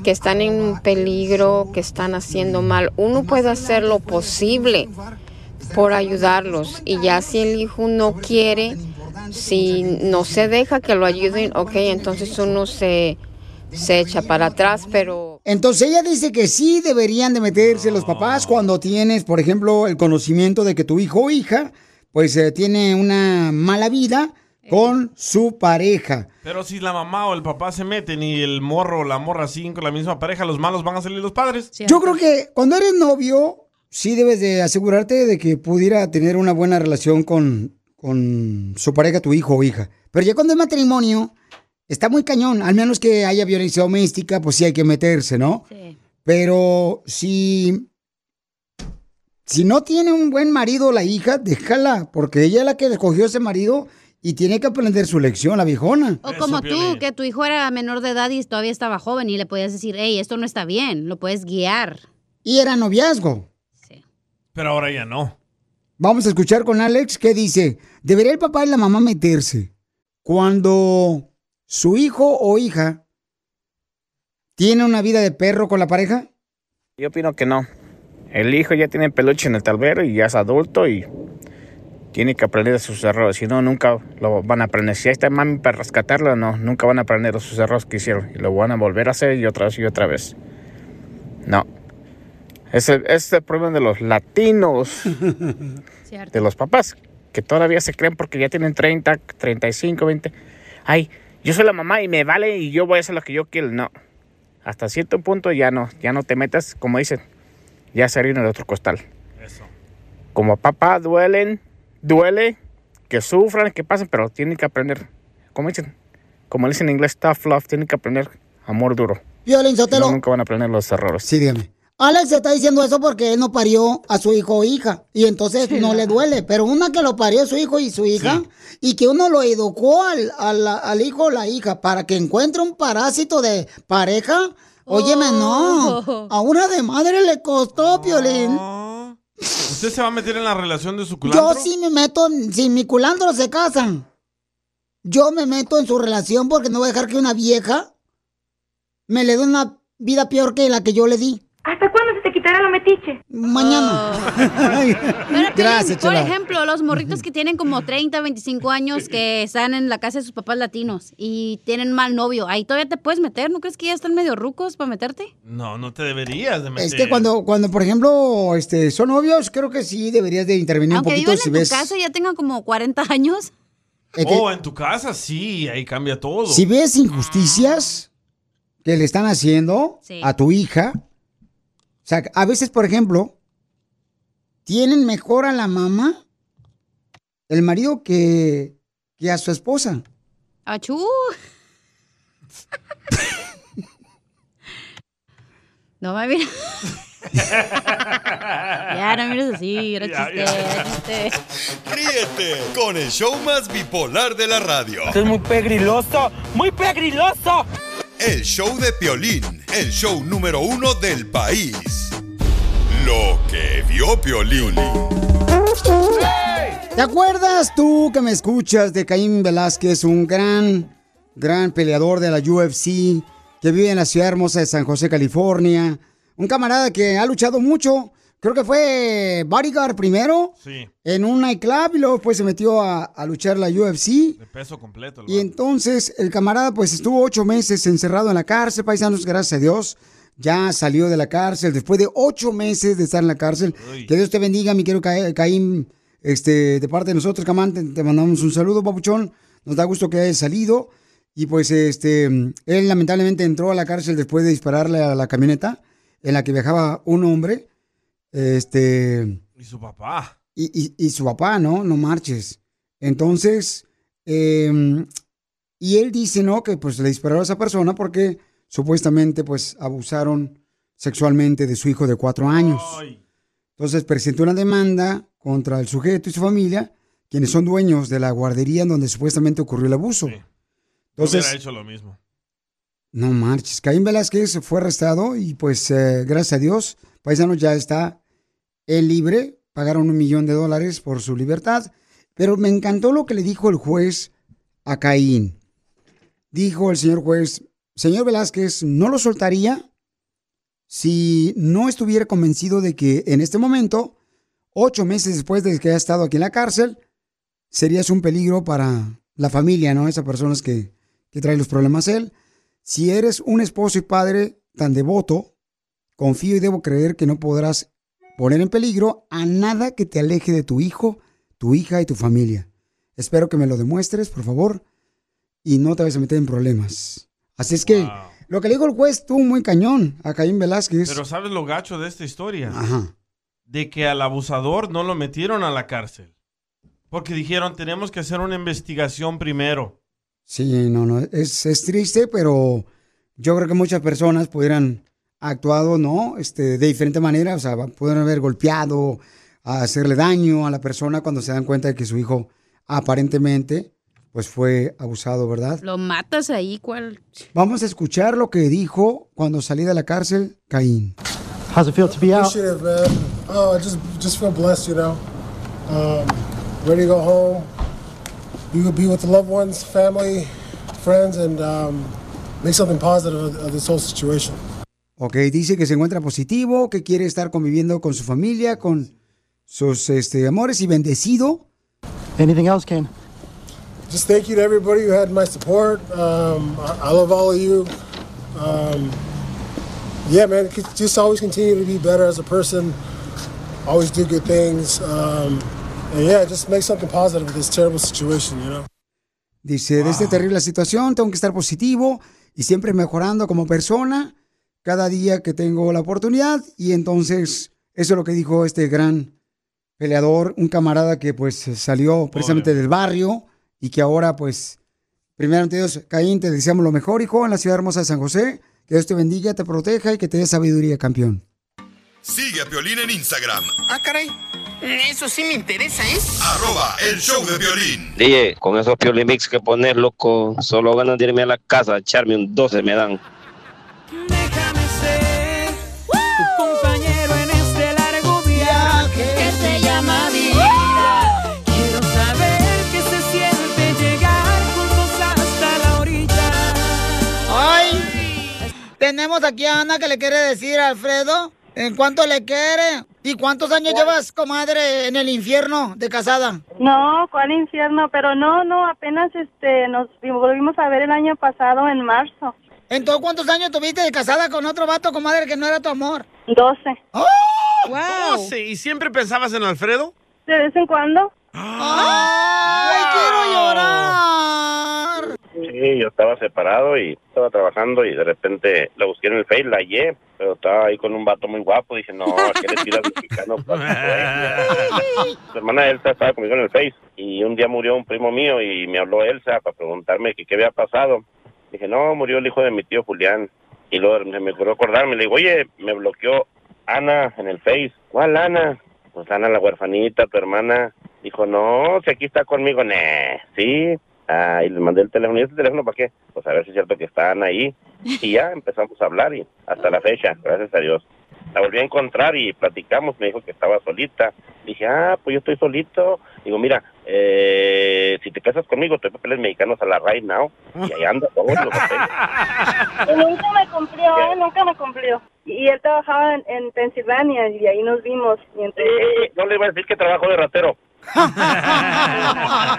que están en un peligro, que están haciendo mal. Uno puede hacer lo posible por ayudarlos y ya si el hijo no quiere, si no se deja que lo ayuden, ok, entonces uno se, se echa para atrás, pero... Entonces ella dice que sí deberían de meterse los papás cuando tienes, por ejemplo, el conocimiento de que tu hijo o hija pues eh, tiene una mala vida con su pareja. Pero si la mamá o el papá se meten y el morro o la morra siguen con la misma pareja, los malos van a salir los padres. Yo creo que cuando eres novio, sí debes de asegurarte de que pudiera tener una buena relación con, con su pareja, tu hijo o hija. Pero ya cuando es matrimonio, está muy cañón. Al menos que haya violencia doméstica, pues sí hay que meterse, ¿no? Pero si, si no tiene un buen marido la hija, déjala, porque ella es la que escogió ese marido y tiene que aprender su lección, la viejona. O como tú, que tu hijo era menor de edad y todavía estaba joven y le podías decir, hey, esto no está bien, lo puedes guiar. Y era noviazgo. Pero ahora ya no. Vamos a escuchar con Alex que dice, ¿debería el papá y la mamá meterse cuando su hijo o hija tiene una vida de perro con la pareja? Yo opino que no. El hijo ya tiene peluche en el tablero y ya es adulto y tiene que aprender de sus errores. Si no, nunca lo van a aprender. Si ahí está mami para rescatarlo, no, nunca van a aprender de sus errores que hicieron. Y lo van a volver a hacer y otra vez y otra vez. No. Ese ese es el problema de los latinos, de los papás, que todavía se creen porque ya tienen 30, 35, 20. Ay, yo soy la mamá y me vale y yo voy a hacer lo que yo quiero. No. Hasta cierto punto ya no, ya no te metas, como dicen, ya se harina de otro costal. Como papá duelen, duele, que sufran, que pasen, pero tienen que aprender, como dicen, como dicen en inglés, tough love, tienen que aprender amor duro. Violín Sotelo. no, nunca van a aprender los errores. Sí, dígame. Alex está diciendo eso porque él no parió a su hijo o hija y entonces no le duele. Pero una que lo parió su hijo y su hija y que uno lo educó al, al, al hijo o la hija para que encuentre un parásito de pareja. Óyeme, no. A una de madre le costó, Piolín. ¿Usted se va a meter en la relación de su Yo culantro? sí me meto, en- si mi culantro se casan, yo me meto en su relación porque no voy a dejar que una vieja me le dé una vida peor que la que yo le di. ¿Hasta cuándo se te quitará lo metiche? Mañana. Pero, Gracias, por ejemplo, los morritos que tienen como 30, 25 años que están en la casa de sus papás latinos y tienen mal novio, ahí todavía te puedes meter, ¿no crees que ya están medio rucos para meterte? No, no te deberías de meter. Es que cuando, cuando, por ejemplo, este, son novios, creo que sí deberías de intervenir Aunque un poquito vivan si en tu ves. casa ya tengan como 40 años. Oh, en tu casa sí, ahí cambia todo. Si ves injusticias que le están haciendo Sí. a tu hija, sea, a veces, por ejemplo, tienen mejor a la mamá, el marido, que, que a su esposa. ¡Achú! No me mires. ya, no mires así, era chiste, era chiste. Ríete con el show más bipolar de la radio. Esto es muy pegriloso, muy pegriloso. El show de Piolín, el show número uno del país. Lo que vio Piolín. ¿Te acuerdas tú que me escuchas de Caín Velázquez, un gran, gran peleador de la UFC que vive en la ciudad hermosa de San José, California? Un camarada que ha luchado mucho. Creo que fue bodyguard primero Sí, en un nightclub y luego después se metió a, a luchar la UFC. de peso completo. Y entonces el camarada pues estuvo ocho meses encerrado en la cárcel, paisanos, gracias a Dios. Ya salió de la cárcel después de ocho meses de estar en la cárcel. Que Dios te bendiga, mi querido Ca- Caín. Este, de parte de nosotros, Camán, te, te mandamos un saludo, papuchón. Nos da gusto que hayas salido. Y pues este, él lamentablemente entró a la cárcel después de dispararle a la camioneta en la que viajaba un hombre. Este, Y su papá. y, y- y su papá, ¿no? No marches. Entonces, eh, y él dice, ¿no? Que pues le dispararon a esa persona porque supuestamente pues abusaron sexualmente de su hijo de cuatro años. Entonces presentó una demanda contra el sujeto y su familia, quienes son dueños de la guardería en donde supuestamente ocurrió el abuso. Entonces, hubiera hecho lo mismo. no marches. Caín Velázquez fue arrestado y pues eh, gracias a Dios, paisano ya está él libre. Pagaron un millón de dólares por su libertad. Pero me encantó lo que le dijo el juez a Caín. Dijo el señor juez, señor Velázquez, no lo soltaría si no estuviera convencido de que en este momento, ocho meses después de que haya estado aquí en la cárcel, serías un peligro para la familia, ¿no? Esas personas que, que traen los problemas él. Si eres un esposo y padre tan devoto, confío y debo creer que no podrás poner en peligro a nada que te aleje de tu hijo, tu hija y tu familia. Espero que me lo demuestres, por favor, y no te vayas a meter en problemas. Así es que lo que le dijo el juez estuvo muy cañón a Caín Velázquez. Pero ¿sabes lo gacho de esta historia? Ajá. De que al abusador no lo metieron a la cárcel. Porque dijeron, tenemos que hacer una investigación primero. Sí, no, no, es, es triste, pero yo creo que muchas personas pudieran actuado, ¿no? Este, de diferente manera, o sea, pudieran haber golpeado, a hacerle daño a la persona cuando se dan cuenta de que su hijo aparentemente, pues fue abusado, ¿verdad? Lo matas ahí, ¿cuál? Vamos a escuchar lo que dijo cuando salí de la cárcel Caín. How's it feel to be out? Appreciate it, man. Oh, I just just feel blessed, you know. Um, ready to go home, be with, be with the loved ones, family, friends, and um, make something positive of, of this whole situation. Ok, dice que se encuentra positivo, que quiere estar conviviendo con su familia, con sus este, amores y bendecido. Anything else, Ken? Just thank you to everybody who had my support. Um, I, I love all of you. Um, yeah, man, just always continue to be better as a person. Always do good things. Um, and yeah, just make something positive of this terrible situation, you know? Dice, de esta terrible situación tengo que estar positivo y siempre mejorando como persona cada día que tengo la oportunidad. Y entonces, eso es lo que dijo este gran peleador, un camarada que pues salió precisamente del barrio y que ahora pues, primero ante Dios, Caín, te deseamos lo mejor, hijo, en la ciudad hermosa de San José. Que Dios te bendiga, te proteja y que te dé sabiduría, campeón. Sigue a Piolín en Instagram, Ah, caray. Eso sí me interesa, ¿eh? arroba el show de violín. Dije, con esos Pioli Mix que pones, loco, solo ganas de irme a la casa, a echarme un 12 me dan. Tenemos aquí a Ana que le quiere decir a Alfredo en cuánto le quiere. ¿Y cuántos años llevas, comadre, en el infierno de casada? No, ¿cuál infierno? Pero no, no, apenas este nos volvimos a ver el año pasado en marzo. Entonces, ¿cuántos años tuviste de casada con otro vato, comadre, que no era tu amor? Doce. Doce. ¿Y siempre pensabas en Alfredo? De vez en cuando. ¡Ay, quiero llorar! Sí, yo estaba separado y estaba trabajando y de repente la busqué en el Face, la hallé, pero estaba ahí con un vato muy guapo. Dije, no, ¿a qué le tiras mexicano? Su hermana Elsa estaba conmigo en el Face y un día murió un primo mío y me habló Elsa para preguntarme que qué había pasado. Dije, no, murió el hijo de mi tío Julián. Y luego me, me ocurrió acordarme, le digo, oye, me bloqueó Ana en el Face. ¿Cuál Ana? Pues Ana, la huerfanita, tu hermana. Dijo, no, si aquí está conmigo, ne, sí. Ah, y le mandé el teléfono. ¿Y este teléfono para qué? Pues a ver si es cierto que están ahí. Y ya empezamos a hablar y hasta la fecha, gracias a Dios. La volví a encontrar y platicamos, me dijo que estaba solita. Dije, ah, pues yo estoy solito. Digo, mira, eh, si te casas conmigo, te doy papeles mexicanos a la right now. Y ahí anda, todos los papeles. Y nunca me cumplió, ¿eh? Nunca me cumplió. Y él trabajaba en, en Pensilvania y ahí nos vimos. Y entonces... Eh, no le iba a decir que trabajo de ratero.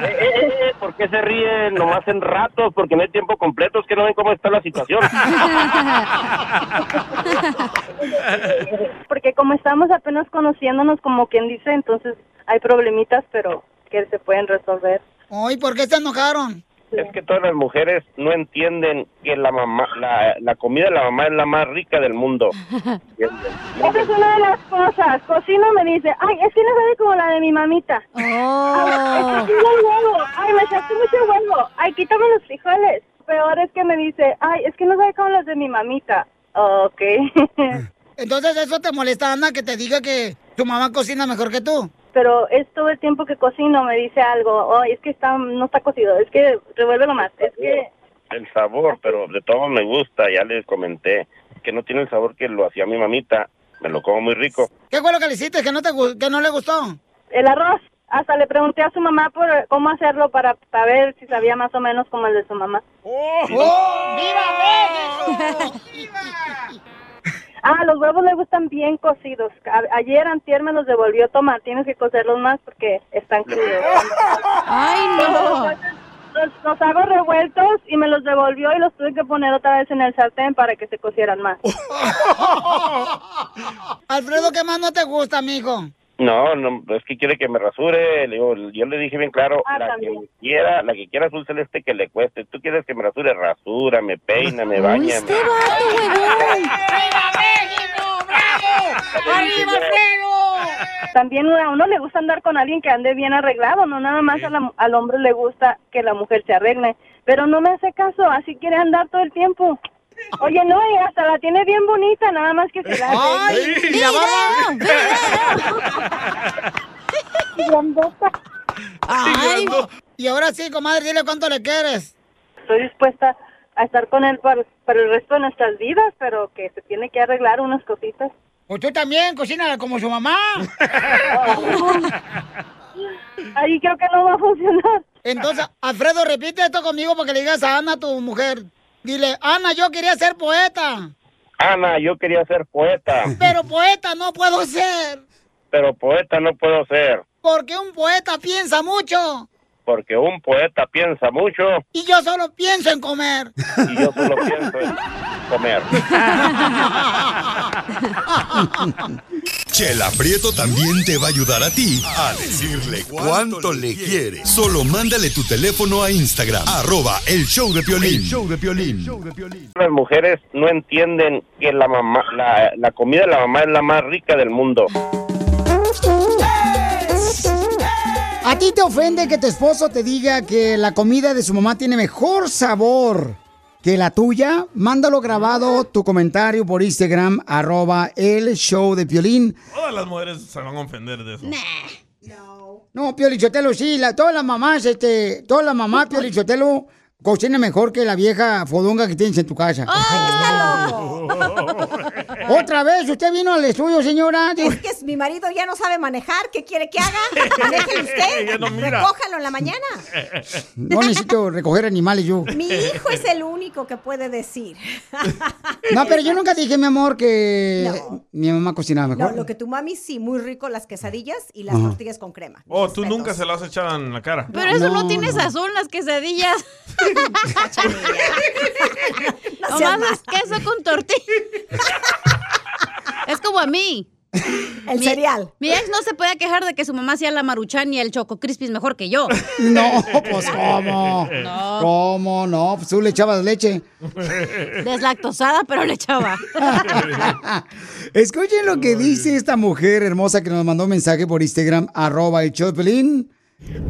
Eh, eh, eh, ¿Por qué se ríen nomás en ratos? Porque no hay tiempo completo, es que no ven cómo está la situación. Porque como estamos apenas conociéndonos, como quien dice, entonces hay problemitas, pero que se pueden resolver. Ay, ¿por qué se enojaron? Es que todas las mujeres no entienden que la mamá, la, la comida de la mamá es la más rica del mundo. Esa es una de las cosas. Cocino me dice, ay, es que no sabe como la de mi mamita. Ay, echaste un huevo. Ay, me echaste mucho huevo. Ay, quítame los frijoles. Peor es que me dice, ay, es que no sabe como las de mi mamita. Ok. Entonces, ¿eso te molesta, Ana, que te diga que tu mamá cocina mejor que tú? Pero es todo el tiempo que cocino me dice algo. Ay, es que está, no está cocido. Es que revuélvelo más. Es que El sabor, pero de todo me gusta, ya les comenté. Que no tiene el sabor que lo hacía mi mamita. Me lo como muy rico. ¿Qué fue lo que le hiciste que no, te, que no le gustó? el arroz. Hasta le pregunté a su mamá por cómo hacerlo para, para ver si sabía más o menos como el de su mamá. Ah, los huevos le gustan bien cocidos. A- ayer antier me los devolvió tomar. Tienes que cocerlos más porque están crudos. ¡Ay, no! Los, los hago revueltos y me los devolvió y los tuve que poner otra vez en el sartén para que se cocieran más. Alfredo, ¿qué más no te gusta, mijo? No, no, es que quiere que me rasure. Le digo, yo le dije bien claro, Ah, la también. que quiera, la que quiera azul celeste que le cueste. Tú quieres que me rasure, rasura, me peina, me baña. este me- ¡Arriba, También a uno le gusta andar con alguien que ande bien arreglado, no nada más a la- al hombre le gusta que la mujer se arregle. Pero no me hace caso, así quiere andar todo el tiempo. Oye, no, y hasta la tiene bien bonita, nada más que se la ¡Ay! hace. ¡Y la. Ay, y ahora sí, comadre, dile cuánto le quieres. Estoy dispuesta a estar con él para, para el resto de nuestras vidas, pero que se tiene que arreglar unas cositas. Pues tú también, cocina como su mamá. Ahí creo que no va a funcionar. Entonces, Alfredo, repite esto conmigo para que le digas a Ana, tu mujer. Dile, Ana, yo quería ser poeta, Ana, yo quería ser poeta, pero poeta no puedo ser, pero poeta no puedo ser, porque un poeta piensa mucho. Porque un poeta piensa mucho. Y yo solo pienso en comer. y yo solo pienso en comer. Chela Prieto también te va a ayudar a ti a decirle cuánto le quiere. Solo mándale tu teléfono a Instagram, arroba el show de Piolín. show de Piolín. Las mujeres no entienden que la mamá, la, la comida de la mamá es la más rica del mundo. ¿A ti te ofende que tu esposo te diga que la comida de su mamá tiene mejor sabor que la tuya? Mándalo grabado tu comentario por Instagram, arroba el show de Piolín. Todas las mujeres se van a ofender de eso. No, Piolichotelo, sí, la, todas las mamás, este, todas las mamás, Piolichotelo, cocinan mejor que la vieja fodonga que tienes en tu casa. Otra vez, usted vino al estudio, señora. Es que mi marido ya no sabe manejar. ¿Qué quiere que haga? Manéjelo usted. No mira. Recójalo en la mañana. No necesito recoger animales yo. Mi hijo es el único que puede decir. No, pero yo nunca dije, mi amor, que mi mamá cocinaba No, mejor. lo que tu mami sí, muy rico las quesadillas y las Ajá. tortillas con crema. Oh, tú nunca se las has echado en la cara. Pero eso no, tiene sazón, las quesadillas. Nomás es queso con tortilla. A mí. El Mi- cereal. Mi ex no se puede quejar de que su mamá hacía la maruchan y el choco crispis mejor que yo. No, pues ¿cómo? No. ¿Cómo? No, pues tú le echabas leche. Deslactosada, pero le echaba. Escuchen lo que dice esta mujer hermosa que nos mandó un mensaje por Instagram, arroba el Piolín.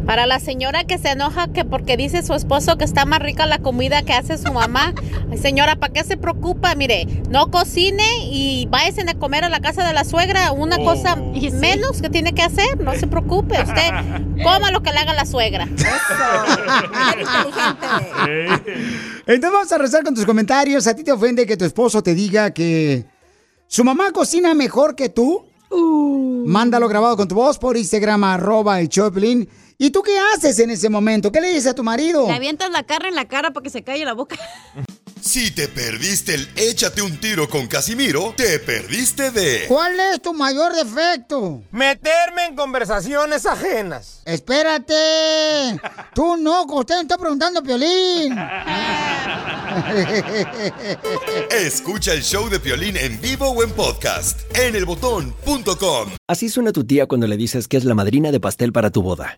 Para la señora que se enoja que porque dice su esposo que está más rica la comida que hace su mamá, señora, ¿para qué se preocupa? Mire, no cocine y váyase a comer a la casa de la suegra, una Oh. cosa menos que tiene que hacer, no se preocupe, usted coma lo que le haga la suegra. Entonces vamos a rezar con tus comentarios. ¿A ti te ofende que tu esposo te diga que su mamá cocina mejor que tú? Mándalo grabado con tu voz por Instagram, arroba el Piolín. ¿Y tú qué haces en ese momento? ¿Qué le dices a tu marido? Le avientas la carne en la cara para que se calle la boca. Si te perdiste el échate un tiro con Casimiro, te perdiste de ¿Cuál es tu mayor defecto? Meterme en conversaciones ajenas. Espérate. Tú no, usted me está preguntando, Piolín. Escucha el show de Piolín en vivo o en podcast en elbotón.com. Así suena tu tía cuando le dices que es la madrina de pastel para tu boda.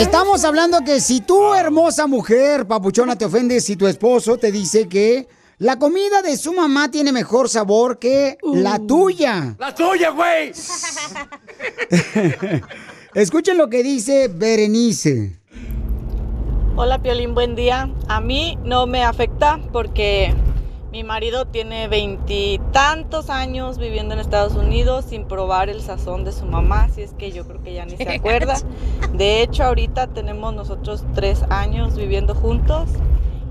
Estamos hablando que si tú, hermosa mujer, papuchona, te ofendes si tu esposo te dice que la comida de su mamá tiene mejor sabor que la tuya. ¡La tuya, güey! Escuchen lo que dice Berenice. Hola Piolín, buen día. A mí no me afecta porque mi marido tiene veintitantos años viviendo en Estados Unidos sin probar el sazón de su mamá, así es que yo creo que ya ni se acuerda. De hecho, ahorita tenemos nosotros tres años viviendo juntos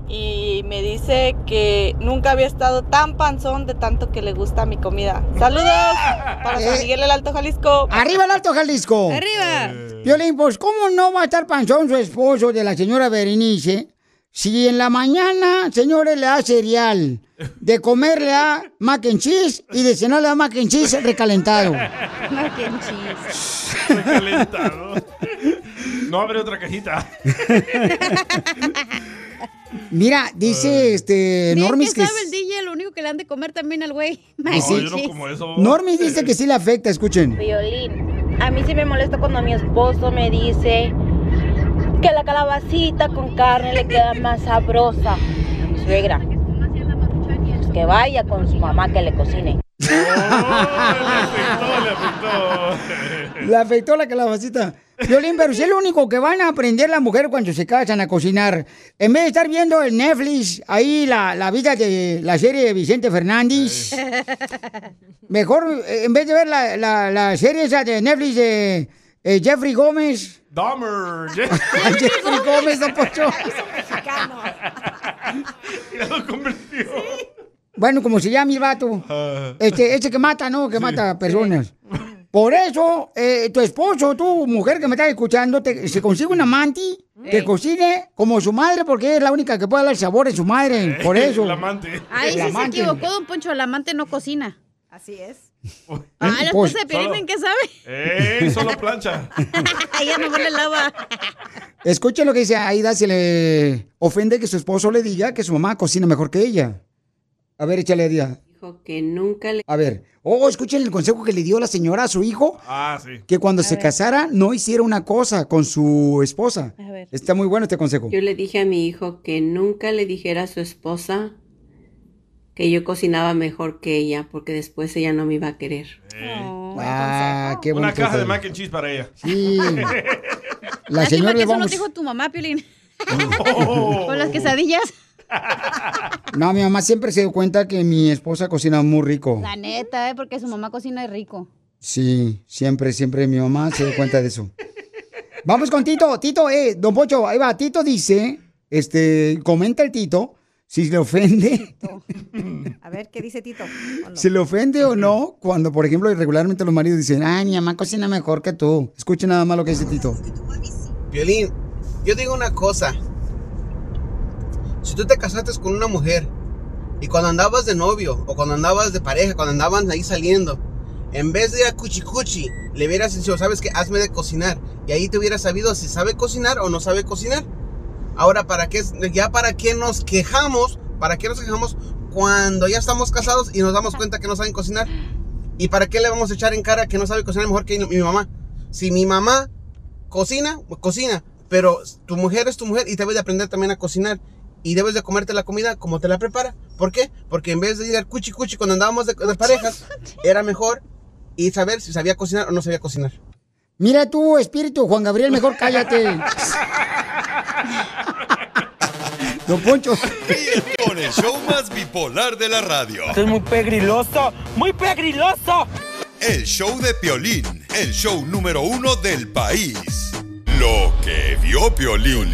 y me dice que nunca había estado tan panzón de tanto que le gusta mi comida. Saludos para San Eh. Miguel el Alto Jalisco. ¡Arriba el Alto Jalisco! ¡Arriba! Violín, pues, ¿cómo no va a estar panzón su esposo de la señora Berenice? Si en la mañana, señores, le da cereal, de comer le da mac and cheese y de cenar le da mac and cheese recalentado. Mac and cheese. Recalentado. No abre otra cajita. Mira, dice este Bien Normis que que... sabe el DJ, lo único que le han de comer también al güey. No, yo no como Normis dice que sí le afecta, escuchen. Violín. A mí sí me molesta cuando mi esposo me dice que la calabacita con carne le queda más sabrosa. Suegra, pues que vaya con su mamá que le cocine. Le afectó la calabacita. Violín, pero si es lo único que van a aprender las mujeres cuando se casan a cocinar. En vez de estar viendo el Netflix, ahí la, la vida de la serie de Vicente Fernández, mejor eh, en vez de ver la, la, la serie esa de Netflix de eh, Jeffrey Gómez. Dahmer. Jeffrey Gómez, don Pocho. Ya lo convirtió. Bueno, como se llama el vato. Ah. Este, este que mata, ¿no? Que mata personas. Por eso, eh, tu esposo, tu mujer que me está escuchando, te- se consigue un amante que cocine como su madre, porque es la única que puede dar el sabor de su madre. Por eso. El amante. Ahí sí se equivocó, don Poncho. El amante no cocina. Así es. Ah, la Pues- esposa de Piolín, ¿en qué sabe? ¡Ey! Solo plancha. ya no le lava. Escuche lo que dice Aida, se le ofende que su esposo le diga que su mamá cocina mejor que ella. A ver, échale, Aida. Dijo que nunca le... A ver. Oh, escuchen el consejo que le dio la señora a su hijo. Ah, sí. Que cuando se casara no hiciera una cosa con su esposa. A ver. Está muy bueno este consejo. Yo le dije a mi hijo que nunca le dijera a su esposa que yo cocinaba mejor que ella, porque después ella no me iba a querer. Ah, qué Una caja de mac and cheese para ella. Sí. La señora que le eso no vamos... te dijo tu mamá, Piolín. Oh. Con las quesadillas. No, mi mamá siempre se dio cuenta que mi esposa cocina muy rico. La neta, ¿eh? Porque su mamá cocina rico. Sí, siempre, siempre mi mamá se dio cuenta de eso. Vamos con Tito. Tito, eh, don Pocho, ahí va. Tito dice, este, comenta el Tito, si le ofende, A ver, ¿qué dice Tito? ¿O no? si le ofende o no, cuando, por ejemplo, regularmente los maridos dicen, ay, mi mamá cocina mejor que tú. Escuchen nada más lo que dice Tito. Violín, yo digo una cosa. Si tú te casaste con una mujer y cuando andabas de novio o cuando andabas de pareja, cuando andaban ahí saliendo, en vez de ir a cuchi cuchi, le hubieras dicho, sabes que hazme de cocinar y ahí te hubieras sabido si sabe cocinar o no sabe cocinar. Ahora, ¿para qué, ya para qué nos quejamos? ¿Para qué nos quejamos cuando ya estamos casados y nos damos cuenta que no saben cocinar? ¿Y para qué le vamos a echar en cara que no sabe cocinar mejor que mi mamá? Si mi mamá cocina, cocina, pero tu mujer es tu mujer y debes de aprender también a cocinar y debes de comerte la comida como te la prepara. ¿Por qué? Porque en vez de ir al cuchi cuchi cuando andábamos de, de parejas, era mejor y saber si sabía cocinar o no sabía cocinar. Mira tú, espíritu, Juan Gabriel, mejor cállate. Don Poncho. Con el show más bipolar de la radio. Esto es muy pegriloso, muy pegriloso. El show de Piolín, el show número uno del país. Lo que vio Piolín.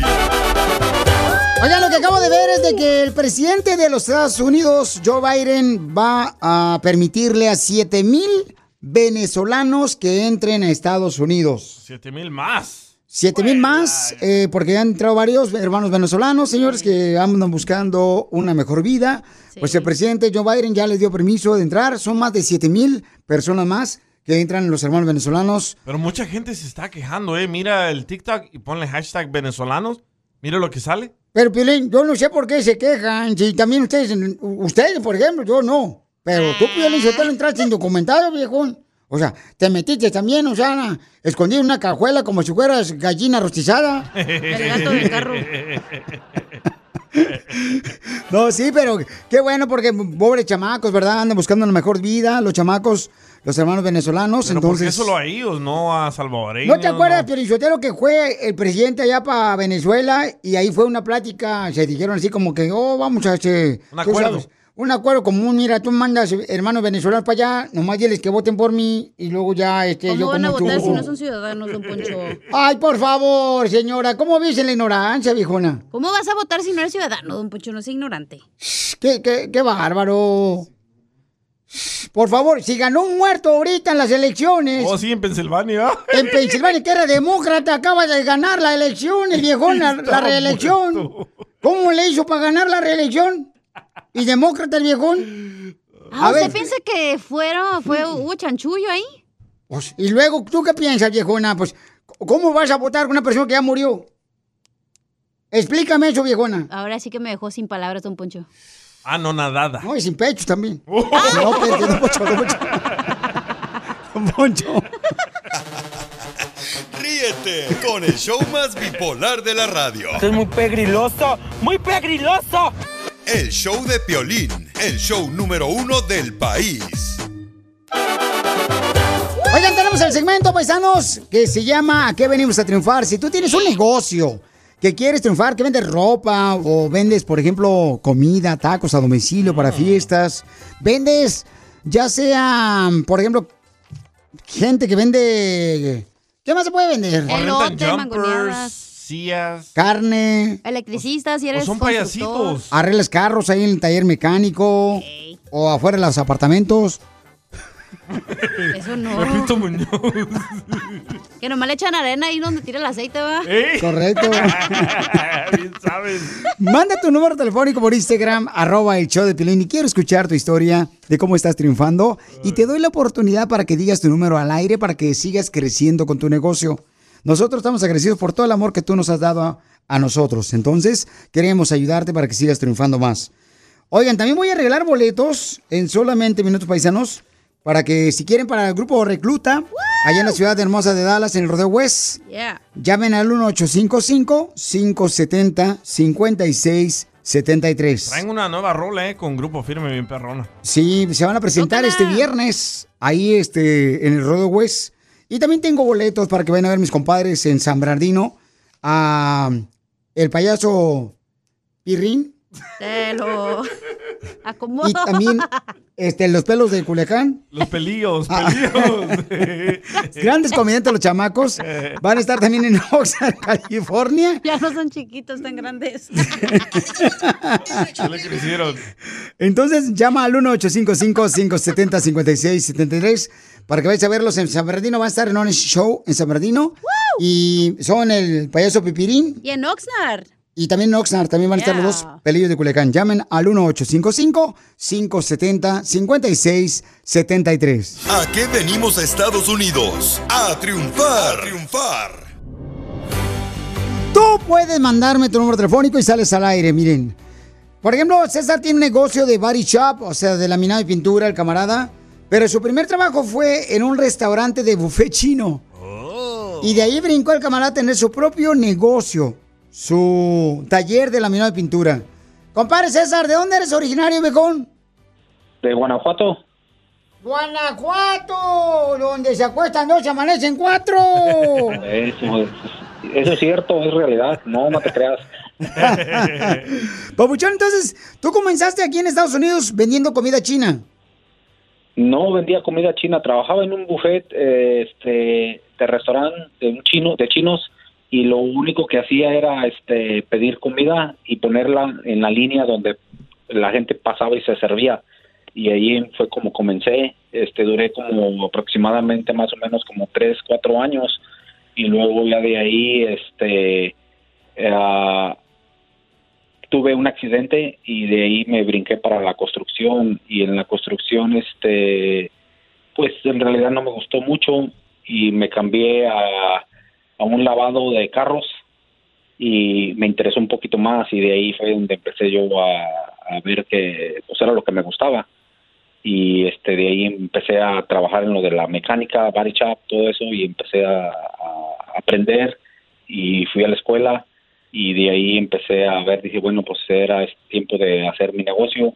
Oigan, lo que acabo de ver es de que el presidente de los Estados Unidos, Joe Biden, va a permitirle a 7 mil venezolanos que entren a Estados Unidos. Siete mil más. 7 mil más, eh, porque han entrado varios hermanos venezolanos, señores, que andan buscando una mejor vida. Pues el presidente Joe Biden ya les dio permiso de entrar. Son más de 7 mil personas más que entran los hermanos venezolanos. Pero mucha gente se está quejando, ¿eh? Mira el TikTok y ponle hashtag venezolanos. Mira lo que sale. Pero, Piolín, yo no sé por qué se quejan. Si también ustedes, ustedes, por ejemplo, yo no. Pero tú, Piolín, si te entraste indocumentado, viejón. O sea, te metiste también, o sea, escondido en una cajuela como si fueras gallina rostizada. El gato del carro. No, sí, pero qué bueno porque pobres chamacos, ¿verdad? Andan buscando una mejor vida, los chamacos, los hermanos venezolanos. Pero ¿por qué entonces, solo a ellos, no a salvadoreños? ¿No te acuerdas, Piolichotelo, que fue el presidente allá para Venezuela y ahí fue una plática, se dijeron así como que, oh, vamos a hacer... Un tú acuerdo. sabes, un acuerdo común. Mira, tú mandas hermanos venezolanos para allá, nomás diles que voten por mí y luego ya este, yo ¿Cómo van a como votar tú. si no son ciudadanos, don Poncho? Ay, por favor, señora, ¿cómo vives en la ignorancia, viejona? ¿Cómo vas a votar si no eres ciudadano, don Poncho? No es ignorante. Qué, qué, qué bárbaro. Por favor, si ganó un muerto ahorita en las elecciones. Oh, sí, en Pensilvania. En Pensilvania, que era demócrata, acaba de ganar la elección, el viejón, la, reelección. ¿Cómo le hizo para ganar la reelección? ¿Y demócrata el viejón? Ah, ¿Usted piensa que fueron, fue, hubo chanchullo ahí? Pues, y luego, ¿tú qué piensas, viejona? Pues, ¿cómo vas a votar con una persona que ya murió? Explícame eso, viejona. Ahora sí que me dejó sin palabras, don Poncho. Ah, no, nadada. No, y sin pechos también. No, espérate, don Poncho, don Poncho. Don Poncho. Ríete con el show más bipolar de la radio. Esto es muy pegriloso, muy pegriloso. El show de Piolín, el show número uno del país. Oigan, tenemos el segmento, paisanos, que se llama ¿A qué venimos a triunfar? Si tú tienes un negocio que quieres triunfar, que vendes ropa o vendes, por ejemplo, comida, tacos a domicilio para fiestas, vendes ya sea, por ejemplo, gente que vende... ¿Qué más se puede vender? Elote. Sillas. Carne, Electricistas, si eres son constructor. payasitos. arreglas carros ahí en el taller mecánico o afuera de los apartamentos. Eso no. Pepito Muñoz. Que nomás le echan arena ahí donde tira el aceite, ¿va? ¿Eh? Correcto. Bien sabes. Manda tu número telefónico por Instagram, arroba el show de Pilín, y quiero escuchar tu historia de cómo estás triunfando. Y te doy la oportunidad para que digas tu número al aire para que sigas creciendo con tu negocio. Nosotros estamos agradecidos por todo el amor que tú nos has dado a, a nosotros. Entonces, queremos ayudarte para que sigas triunfando más. Oigan, también voy a regalar boletos en solamente minutos paisanos para que si quieren para el grupo Recluta, allá en la ciudad hermosa de Dallas, en el Rodeo West, Yeah. Llamen al 1855-570-5673. Traen una nueva rola, eh, con grupo firme bien perrona. Sí, se van a presentar este viernes ahí este, en el Rodo West. Y también tengo boletos para que vayan a ver mis compadres en San Bernardino. A el payaso Pirrín Te lo acomodo. y también este, los pelos de Culiacán. Los pelillos, Ah. pelillos. Grandes comediantes los chamacos. Van a estar también en Oxnard, California. Ya no son chiquitos, tan grandes. Ya le crecieron. Entonces llama al 1-855-570-5673 para que vayas a verlos en San Bernardino. Va a estar en Honest Show en San Bernardino. Y son el payaso Pipirín Y en Oxnard. y también en Oxnard. También van a estar los dos pelillos de Culiacán. Llamen al 1-855-570-5673. ¿A qué venimos a Estados Unidos? A triunfar. A triunfar. Tú puedes mandarme tu número telefónico y sales al aire, miren. Por ejemplo, César tiene un negocio de body shop, o sea, de laminado y pintura, el camarada. Pero su primer trabajo fue en un restaurante de buffet chino. Y de ahí brincó el camarada a tener su propio negocio, su taller de laminado y pintura. Compadre César, ¿de dónde eres originario, viejón? de Guanajuato. Guanajuato, donde se acuestan dos, se amanecen cuatro. Eso, es- eso es cierto, es realidad. No, no te creas. Papuchón, entonces, ¿tú comenzaste aquí en Estados Unidos vendiendo comida china? No vendía comida china, trabajaba en un buffet eh, este, de restaurante de un chino, de chinos y lo único que hacía era este pedir comida y ponerla en la línea donde la gente pasaba y se servía. Y ahí fue como comencé, este duré como aproximadamente más o menos como tres, cuatro años y luego ya de ahí este eh, tuve un accidente y de ahí me brinqué para la construcción. Y en la construcción este pues en realidad no me gustó mucho y me cambié a, a un lavado de carros y me interesó un poquito más y de ahí fue donde empecé yo a, a ver que pues era lo que me gustaba. Y este de ahí empecé a trabajar en lo de la mecánica, body shop, todo eso y empecé a, a aprender y fui a la escuela y de ahí empecé a ver, dije, bueno, pues era tiempo de hacer mi negocio.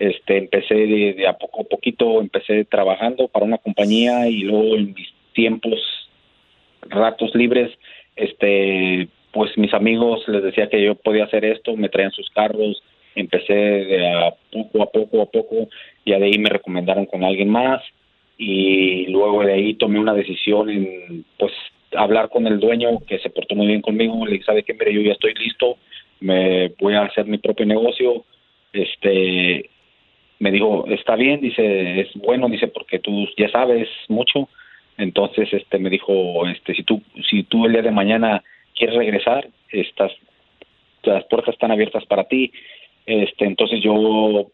Este, empecé de, a poco a poquito, empecé trabajando para una compañía y luego en mis tiempos, ratos libres, este, pues mis amigos les decía que yo podía hacer esto, me traían sus carros empecé de a poco a poco a poco, ya de ahí me recomendaron con alguien más y luego de ahí tomé una decisión en pues hablar con el dueño que se portó muy bien conmigo, le dije, ¿sabe qué? Mire, yo ya estoy listo, me voy a hacer mi propio negocio, este me dijo, está bien, dice, es bueno, dice, porque tú ya sabes mucho. Entonces, este, me dijo, este, si tú, si tú el día de mañana quieres regresar, estas, las puertas están abiertas para ti. Este, entonces yo,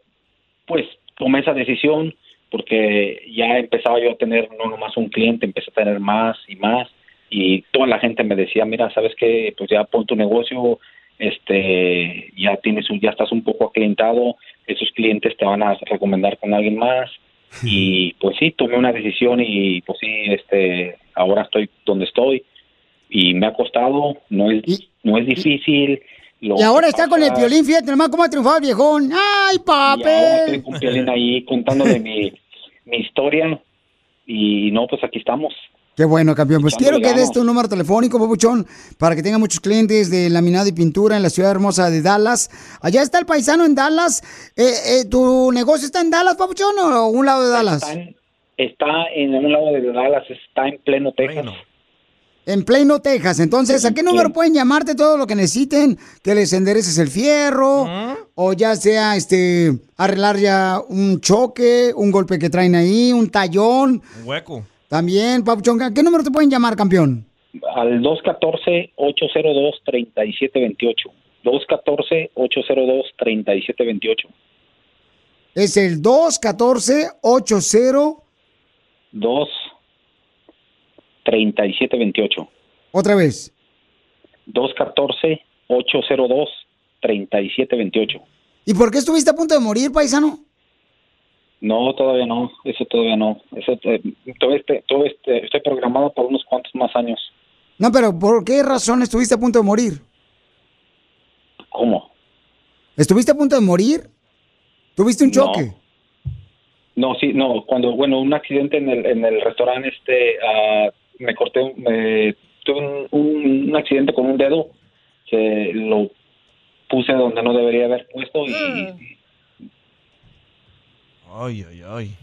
pues, tomé esa decisión porque ya empezaba yo a tener no nomás un cliente, empecé a tener más y más y toda la gente me decía, mira, sabes qué, pues ya pon tu negocio, este, ya tienes, un- ya estás un poco aclientado, esos clientes te van a recomendar con alguien más y pues sí, tomé una decisión y pues sí, este, ahora estoy donde estoy y me ha costado, no es, no es difícil. lo Y ahora que está con el violín, fíjate nomás cómo ha triunfado viejón. ¡Ay, y ahora estoy papel! con Piolín ahí contándole mi, mi historia y no, pues aquí estamos. Qué bueno, campeón. Pues quiero que des tu número telefónico, Papuchón, para que tenga muchos clientes de laminado y pintura en la ciudad hermosa de Dallas. Allá está el paisano en Dallas. Eh, eh, ¿Tu negocio está en Dallas, Papuchón, o un lado de Dallas? Está en, está en un lado de Dallas, está en pleno Texas. En Plano, Texas. Entonces, ¿a qué número pueden llamarte todo lo que necesiten? Que les endereces el fierro, o ya sea este arreglar ya un choque, un golpe que traen ahí, un tallón. Un hueco. También, Papuchón, ¿a qué número te pueden llamar, campeón? Al 214-802-3728. 214-802-3728. Es el 214-80. 2 3728. Otra vez. 214 802 3728. ¿Y por qué estuviste a punto de morir, paisano? No, todavía no, eso todavía no. Eso eh, todo este todo este estoy programado por unos cuantos más años. No, pero ¿por qué razón estuviste a punto de morir? ¿Cómo? ¿Estuviste a punto de morir? ¿Tuviste un choque? No, sí, no, cuando bueno, un accidente en el en el restaurante este ah, me corté un- me tuve un, un, un accidente con un dedo que lo puse donde no debería haber puesto y Ay, ay, ay.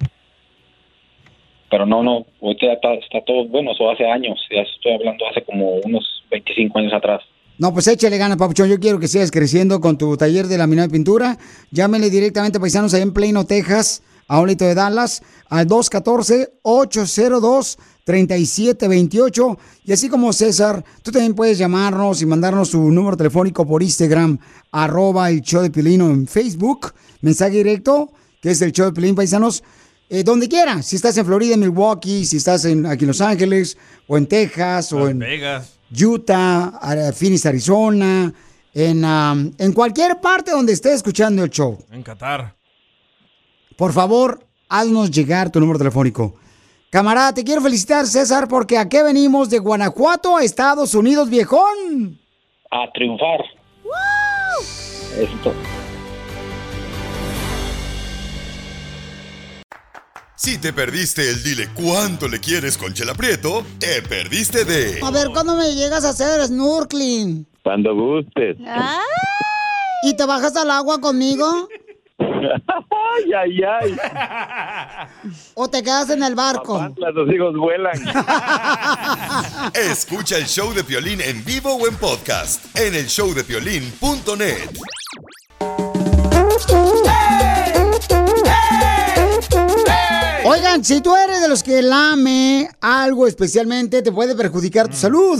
pero no, no, ahorita ya está, está todo, bueno, eso hace años, ya estoy hablando hace como unos 25 años atrás. No, pues échale ganas, Papuchón. Yo quiero que sigas creciendo con tu taller de laminado y pintura. Llámenle directamente, paisanos, ahí en Plano, Texas, a un litro de Dallas, al 214-802-3728. Y así como César, tú también puedes llamarnos y mandarnos tu número telefónico por Instagram, arroba el show de Pilino en Facebook, mensaje directo, que es el show de Pilín, paisanos. eh, donde quiera, si estás en Florida, en Milwaukee, si estás en, aquí en Los Ángeles, o en Texas, o en, Vegas. Utah, Phoenix, Arizona, en, um, en cualquier parte donde esté escuchando el show. En Qatar. Por favor, haznos llegar tu número telefónico. Camarada, te quiero felicitar, César, porque aquí venimos de Guanajuato a Estados Unidos, viejón. A triunfar. Esto. Si te perdiste el dile cuánto le quieres con Chela Prieto, te perdiste de A ver, ¿cuándo me llegas a hacer snorkeling? Cuando gustes. ¿Y te bajas al agua conmigo? ay, ay, ay. ¿O te quedas en el barco? Los hijos vuelan. Escucha el show de Piolín en vivo o en podcast en el showdepiolín.net. Oigan, si tú eres de los que lame algo especialmente, te puede perjudicar tu salud.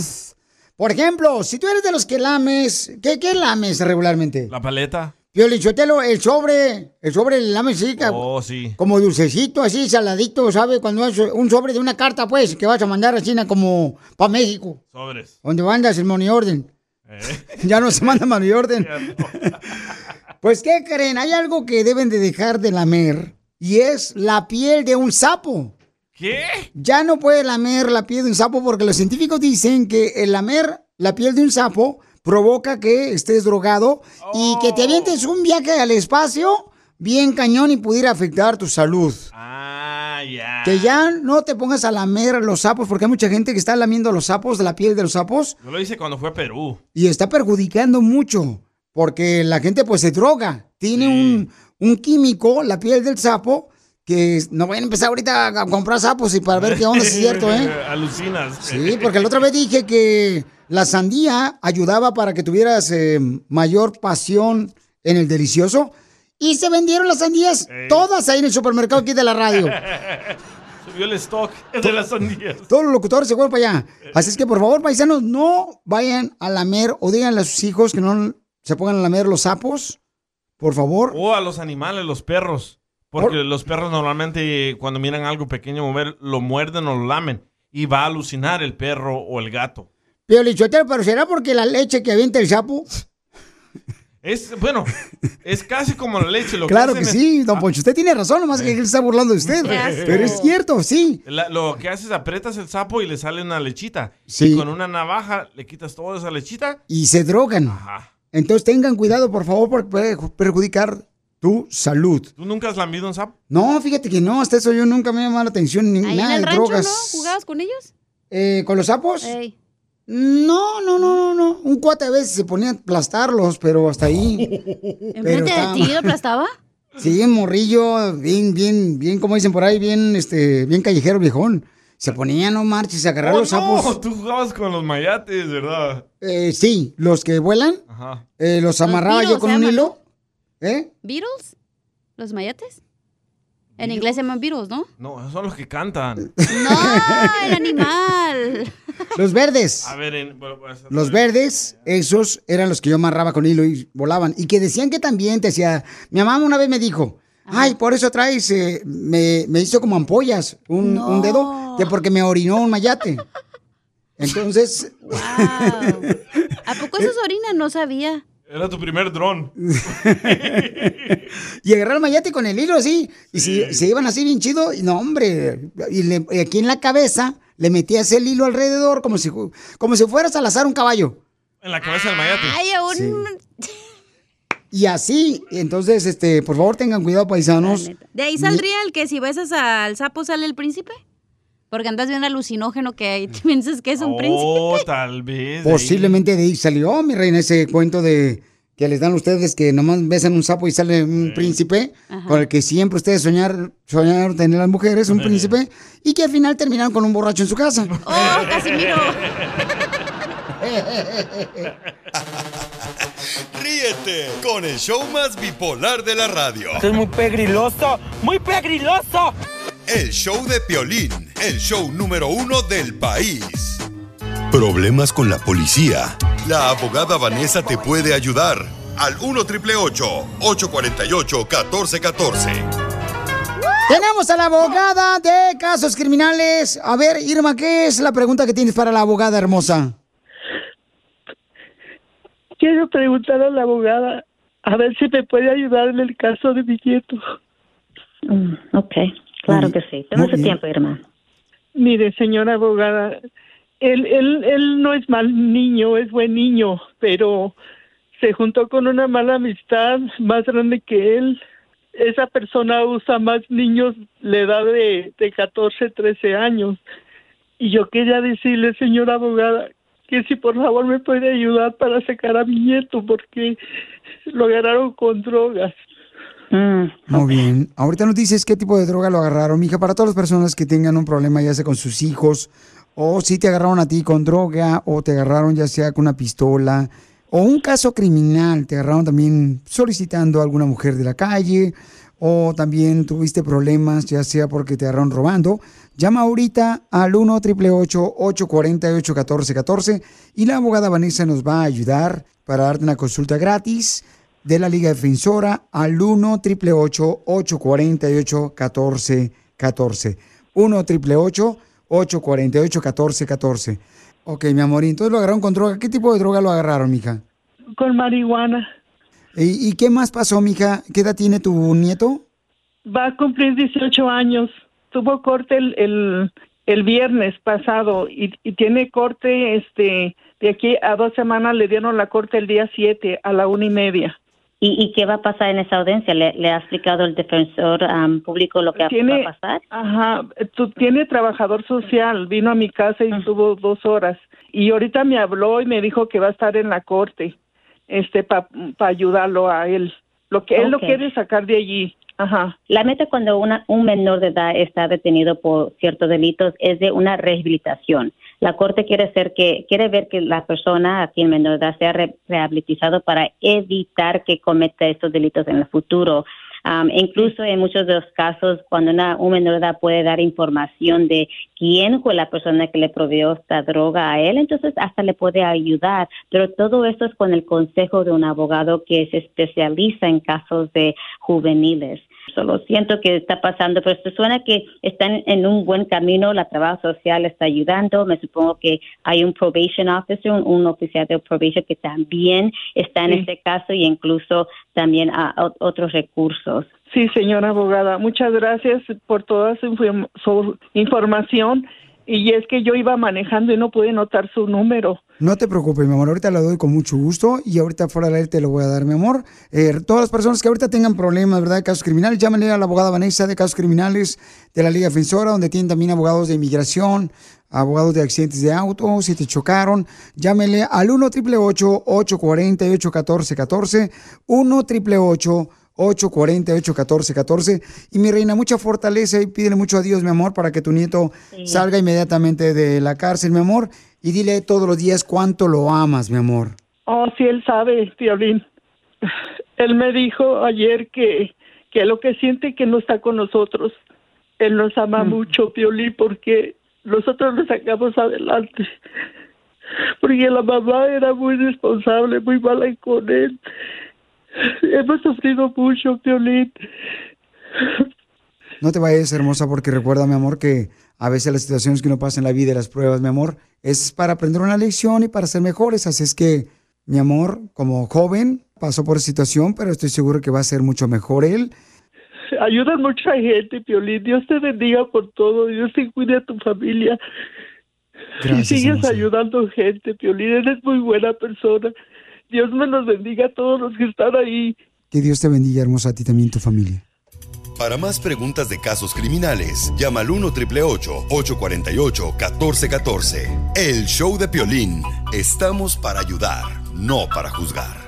Por ejemplo, si tú eres de los que lames, ¿qué, qué lames regularmente? La paleta. Piolichotelo, el sobre, el sobre el lame sí, ca- Oh, sí. como dulcecito, así, saladito, ¿sabe? Cuando es un sobre de una carta, pues, que vas a mandar a China como para México, Sobres. donde mandas el money orden. Eh. Ya no se manda money orden. Pues, ¿qué creen? Hay algo que deben de dejar de lamer y es la piel de un sapo. ¿Qué? Ya no puede lamer la piel de un sapo porque los científicos dicen que el lamer la piel de un sapo provoca que estés drogado y que te avientes un viaje al espacio bien cañón y pudiera afectar tu salud. Ah, ya. Que ya no te pongas a lamer los sapos porque hay mucha gente que está lamiendo los sapos, de la piel de los sapos Yo lo hice cuando fue a Perú. y está perjudicando mucho. Porque la gente pues se droga. Tiene un, un químico, la piel del sapo, que no vayan a empezar ahorita a comprar sapos y para ver qué onda, si es cierto, ¿eh? Alucinas. Sí, porque la otra vez dije que la sandía ayudaba para que tuvieras eh, mayor pasión en el delicioso. Y se vendieron las sandías todas ahí en el supermercado aquí de la radio. Subió el stock de las sandías. Todos los locutores se fueron para allá. Así es que, por favor, paisanos, no vayan a lamer o díganle a sus hijos que no se pongan a lamer los sapos. Por favor. O a los animales, los perros. Porque los perros normalmente cuando miran algo pequeño mover, lo muerden o lo lamen. Y va a alucinar el perro o el gato. Pero, Lichotero, pero ¿será porque la leche que avienta el sapo? Es, bueno, es casi como la leche. Lo claro que, es- sí, don Poncho. Usted tiene razón, nomás que él está burlando de usted. Pero es cierto, sí. La- lo que haces, aprietas el sapo y le sale una lechita. Sí. Y con una navaja le quitas toda esa lechita. Y se drogan. Entonces tengan cuidado, por favor, porque puede perjudicar tu salud. ¿Tú nunca has lambido un sapo? No, fíjate que no, hasta eso yo nunca me ha llamado la atención ni Ahí nada en el de rancho, drogas. ¿no? ¿Jugabas con ellos? Eh, ¿Con los sapos? Ey. No, no, no, no, no. Un cuate a veces se ponía a aplastarlos, pero hasta ahí. ¿Enfrente de ti lo aplastaba? Sí, un morrillo, bien, bien, bien, como dicen por ahí, bien, este, bien callejero, viejón. Se ponía, no marches, a agarrar Oh, los no, sapos. tú jugabas con los mayates, ¿verdad? Eh, sí, los que vuelan, Ajá. eh, los amarraba yo con un llaman, hilo. ¿Eh? ¿Beatles? ¿Los mayates? En inglés se llaman Beatles, ¿no? No, esos son los que cantan. ¡No! ¡El animal! Los verdes. A ver, en- bueno, pues, Los verdes, esos eran los que yo amarraba con hilo y volaban. Y que decían que también te hacía. Mi mamá una vez me dijo, ay, por eso traes, eh, me, me hizo como ampollas un, un dedo, que porque me orinó un mayate. Entonces, ¿A poco esos orinan? No sabía. Era tu primer dron. y agarré el mayate con el hilo así, y se, se iban así bien chido, y no, hombre, y, le- y aquí en la cabeza le metías el hilo alrededor como si, como si fueras a lazar un caballo. En la cabeza del mayate. Ay, aún... Y así, entonces, este, por favor tengan cuidado, paisanos. ¿De ahí saldría el que si besas al sapo sale el príncipe? Porque andas bien alucinógeno que ahí te piensas que es un príncipe. Oh, tal vez. Posiblemente de ahí salió, mi reina, ese cuento de que les dan a ustedes que nomás besan un sapo y sale un príncipe, Ajá. con el que siempre ustedes soñar, soñaron tener las mujeres, un príncipe, y que al final terminaron con un borracho en su casa. ¡Oh, Casimiro! Ríete con el show más bipolar de la radio. Esto es muy pegriloso, muy pegriloso. El show de Piolín, el show número uno del país. Problemas con la policía. La abogada Vanessa te puede ayudar. Al 1 848 1414 Tenemos a la abogada de casos criminales. A ver, Irma, ¿qué es la pregunta que tienes para la abogada hermosa? Quiero preguntar a la abogada a ver si me puede ayudar en el caso de mi nieto. Mm, ok, claro que sí. Toma su tiempo, Irma. Mire, señora abogada, él, él, él no es mal niño, es buen niño, pero se juntó con una mala amistad más grande que él. Esa persona usa más niños de edad de, de 14, 13 años. Y yo quería decirle, señora abogada, que si por favor me puede ayudar para sacar a mi nieto, porque lo agarraron con drogas. Muy bien. Ahorita nos dices qué tipo de droga lo agarraron, mija, para todas las personas que tengan un problema, ya sea con sus hijos, o si te agarraron a ti con droga, o te agarraron ya sea con una pistola, o un caso criminal, te agarraron también solicitando a alguna mujer de la calle, o también tuviste problemas, ya sea porque te agarraron robando. Llama ahorita al 1 888 848 1414 y la abogada Vanessa nos va a ayudar para darte una consulta gratis de la Liga Defensora al 1 888 848 1414 1 888 848 1414 Ok, mi amor, y entonces lo agarraron con droga. ¿Qué tipo de droga lo agarraron, mija? Con marihuana. ¿Y, y qué más pasó, mija? ¿Qué edad tiene tu nieto? Va a cumplir 18 años. Tuvo corte el, el, el viernes pasado y, y tiene corte este de aquí a dos semanas. Le dieron la corte el día 7 a la una y media. ¿Y, y qué va a pasar en esa audiencia? ¿Le, le ha explicado el defensor público lo que Tiene- va a pasar? Ajá, tú, tiene trabajador social, vino a mi casa y estuvo dos horas. Y ahorita me habló y me dijo que va a estar en la corte. este para ayudarlo a él. Lo que él lo quiere sacar de allí. Ajá. La meta cuando una, un menor de edad está detenido por ciertos delitos es de una rehabilitación. La corte quiere hacer que quiere ver que la persona aquí en menor edad sea re- rehabilitado para evitar que cometa estos delitos en el futuro. Um, incluso en muchos de los casos, cuando una, un menor edad puede dar información de quién fue la persona que le proveyó esta droga a él, entonces hasta le puede ayudar. Pero todo esto es con el consejo de un abogado que se especializa en casos de juveniles. Solo siento que está pasando, pero esto suena que están en un buen camino, la trabajo social está ayudando, me supongo que hay un probation officer, un, un oficial de probation que también está en Sí. este caso y incluso también a, a otros recursos. Sí, señora abogada, muchas gracias por toda su, inform- su información. Y es que yo iba manejando y no pude notar su número. No te preocupes, mi amor, ahorita lo doy con mucho gusto y ahorita fuera del aire te lo voy a dar, mi amor. Eh, todas las personas que ahorita tengan problemas, ¿verdad? De casos criminales, llámenle a la abogada Vanessa de casos criminales de la Liga Defensora, donde tienen también abogados de inmigración, abogados de accidentes de auto, si te chocaron, llámenle al 1 888 848 1414 1 888 848 1414 Y mi reina, mucha fortaleza y pídele mucho a Dios, mi amor, para que tu nieto Sí. salga inmediatamente de la cárcel, mi amor. Y dile todos los días cuánto lo amas, mi amor. Oh, sí, él sabe, Piolín. Él me dijo ayer que, que lo que siente que no está con nosotros. Él nos ama mucho, Piolín, porque nosotros lo sacamos adelante. Porque la mamá era muy responsable, muy mala con él. Hemos sufrido mucho, Piolín. No te vayas, hermosa, porque recuerda, mi amor, que a veces las situaciones que uno pasa en la vida y las pruebas, mi amor, es para aprender una lección y para ser mejores. Así es que, mi amor, como joven, pasó por esa situación, pero estoy seguro que va a ser mucho mejor él. Ayudas mucha gente, Piolín. Dios te bendiga por todo. Dios te cuide a tu familia. Gracias, y sigues hermosa. ayudando gente, Piolín. Eres muy buena persona. Dios me los bendiga a todos los que están ahí. Que Dios te bendiga, hermosa, a ti también y tu familia. Para más preguntas de casos criminales, llama al 1 848 1414 El show de Piolín. Estamos para ayudar, no para juzgar.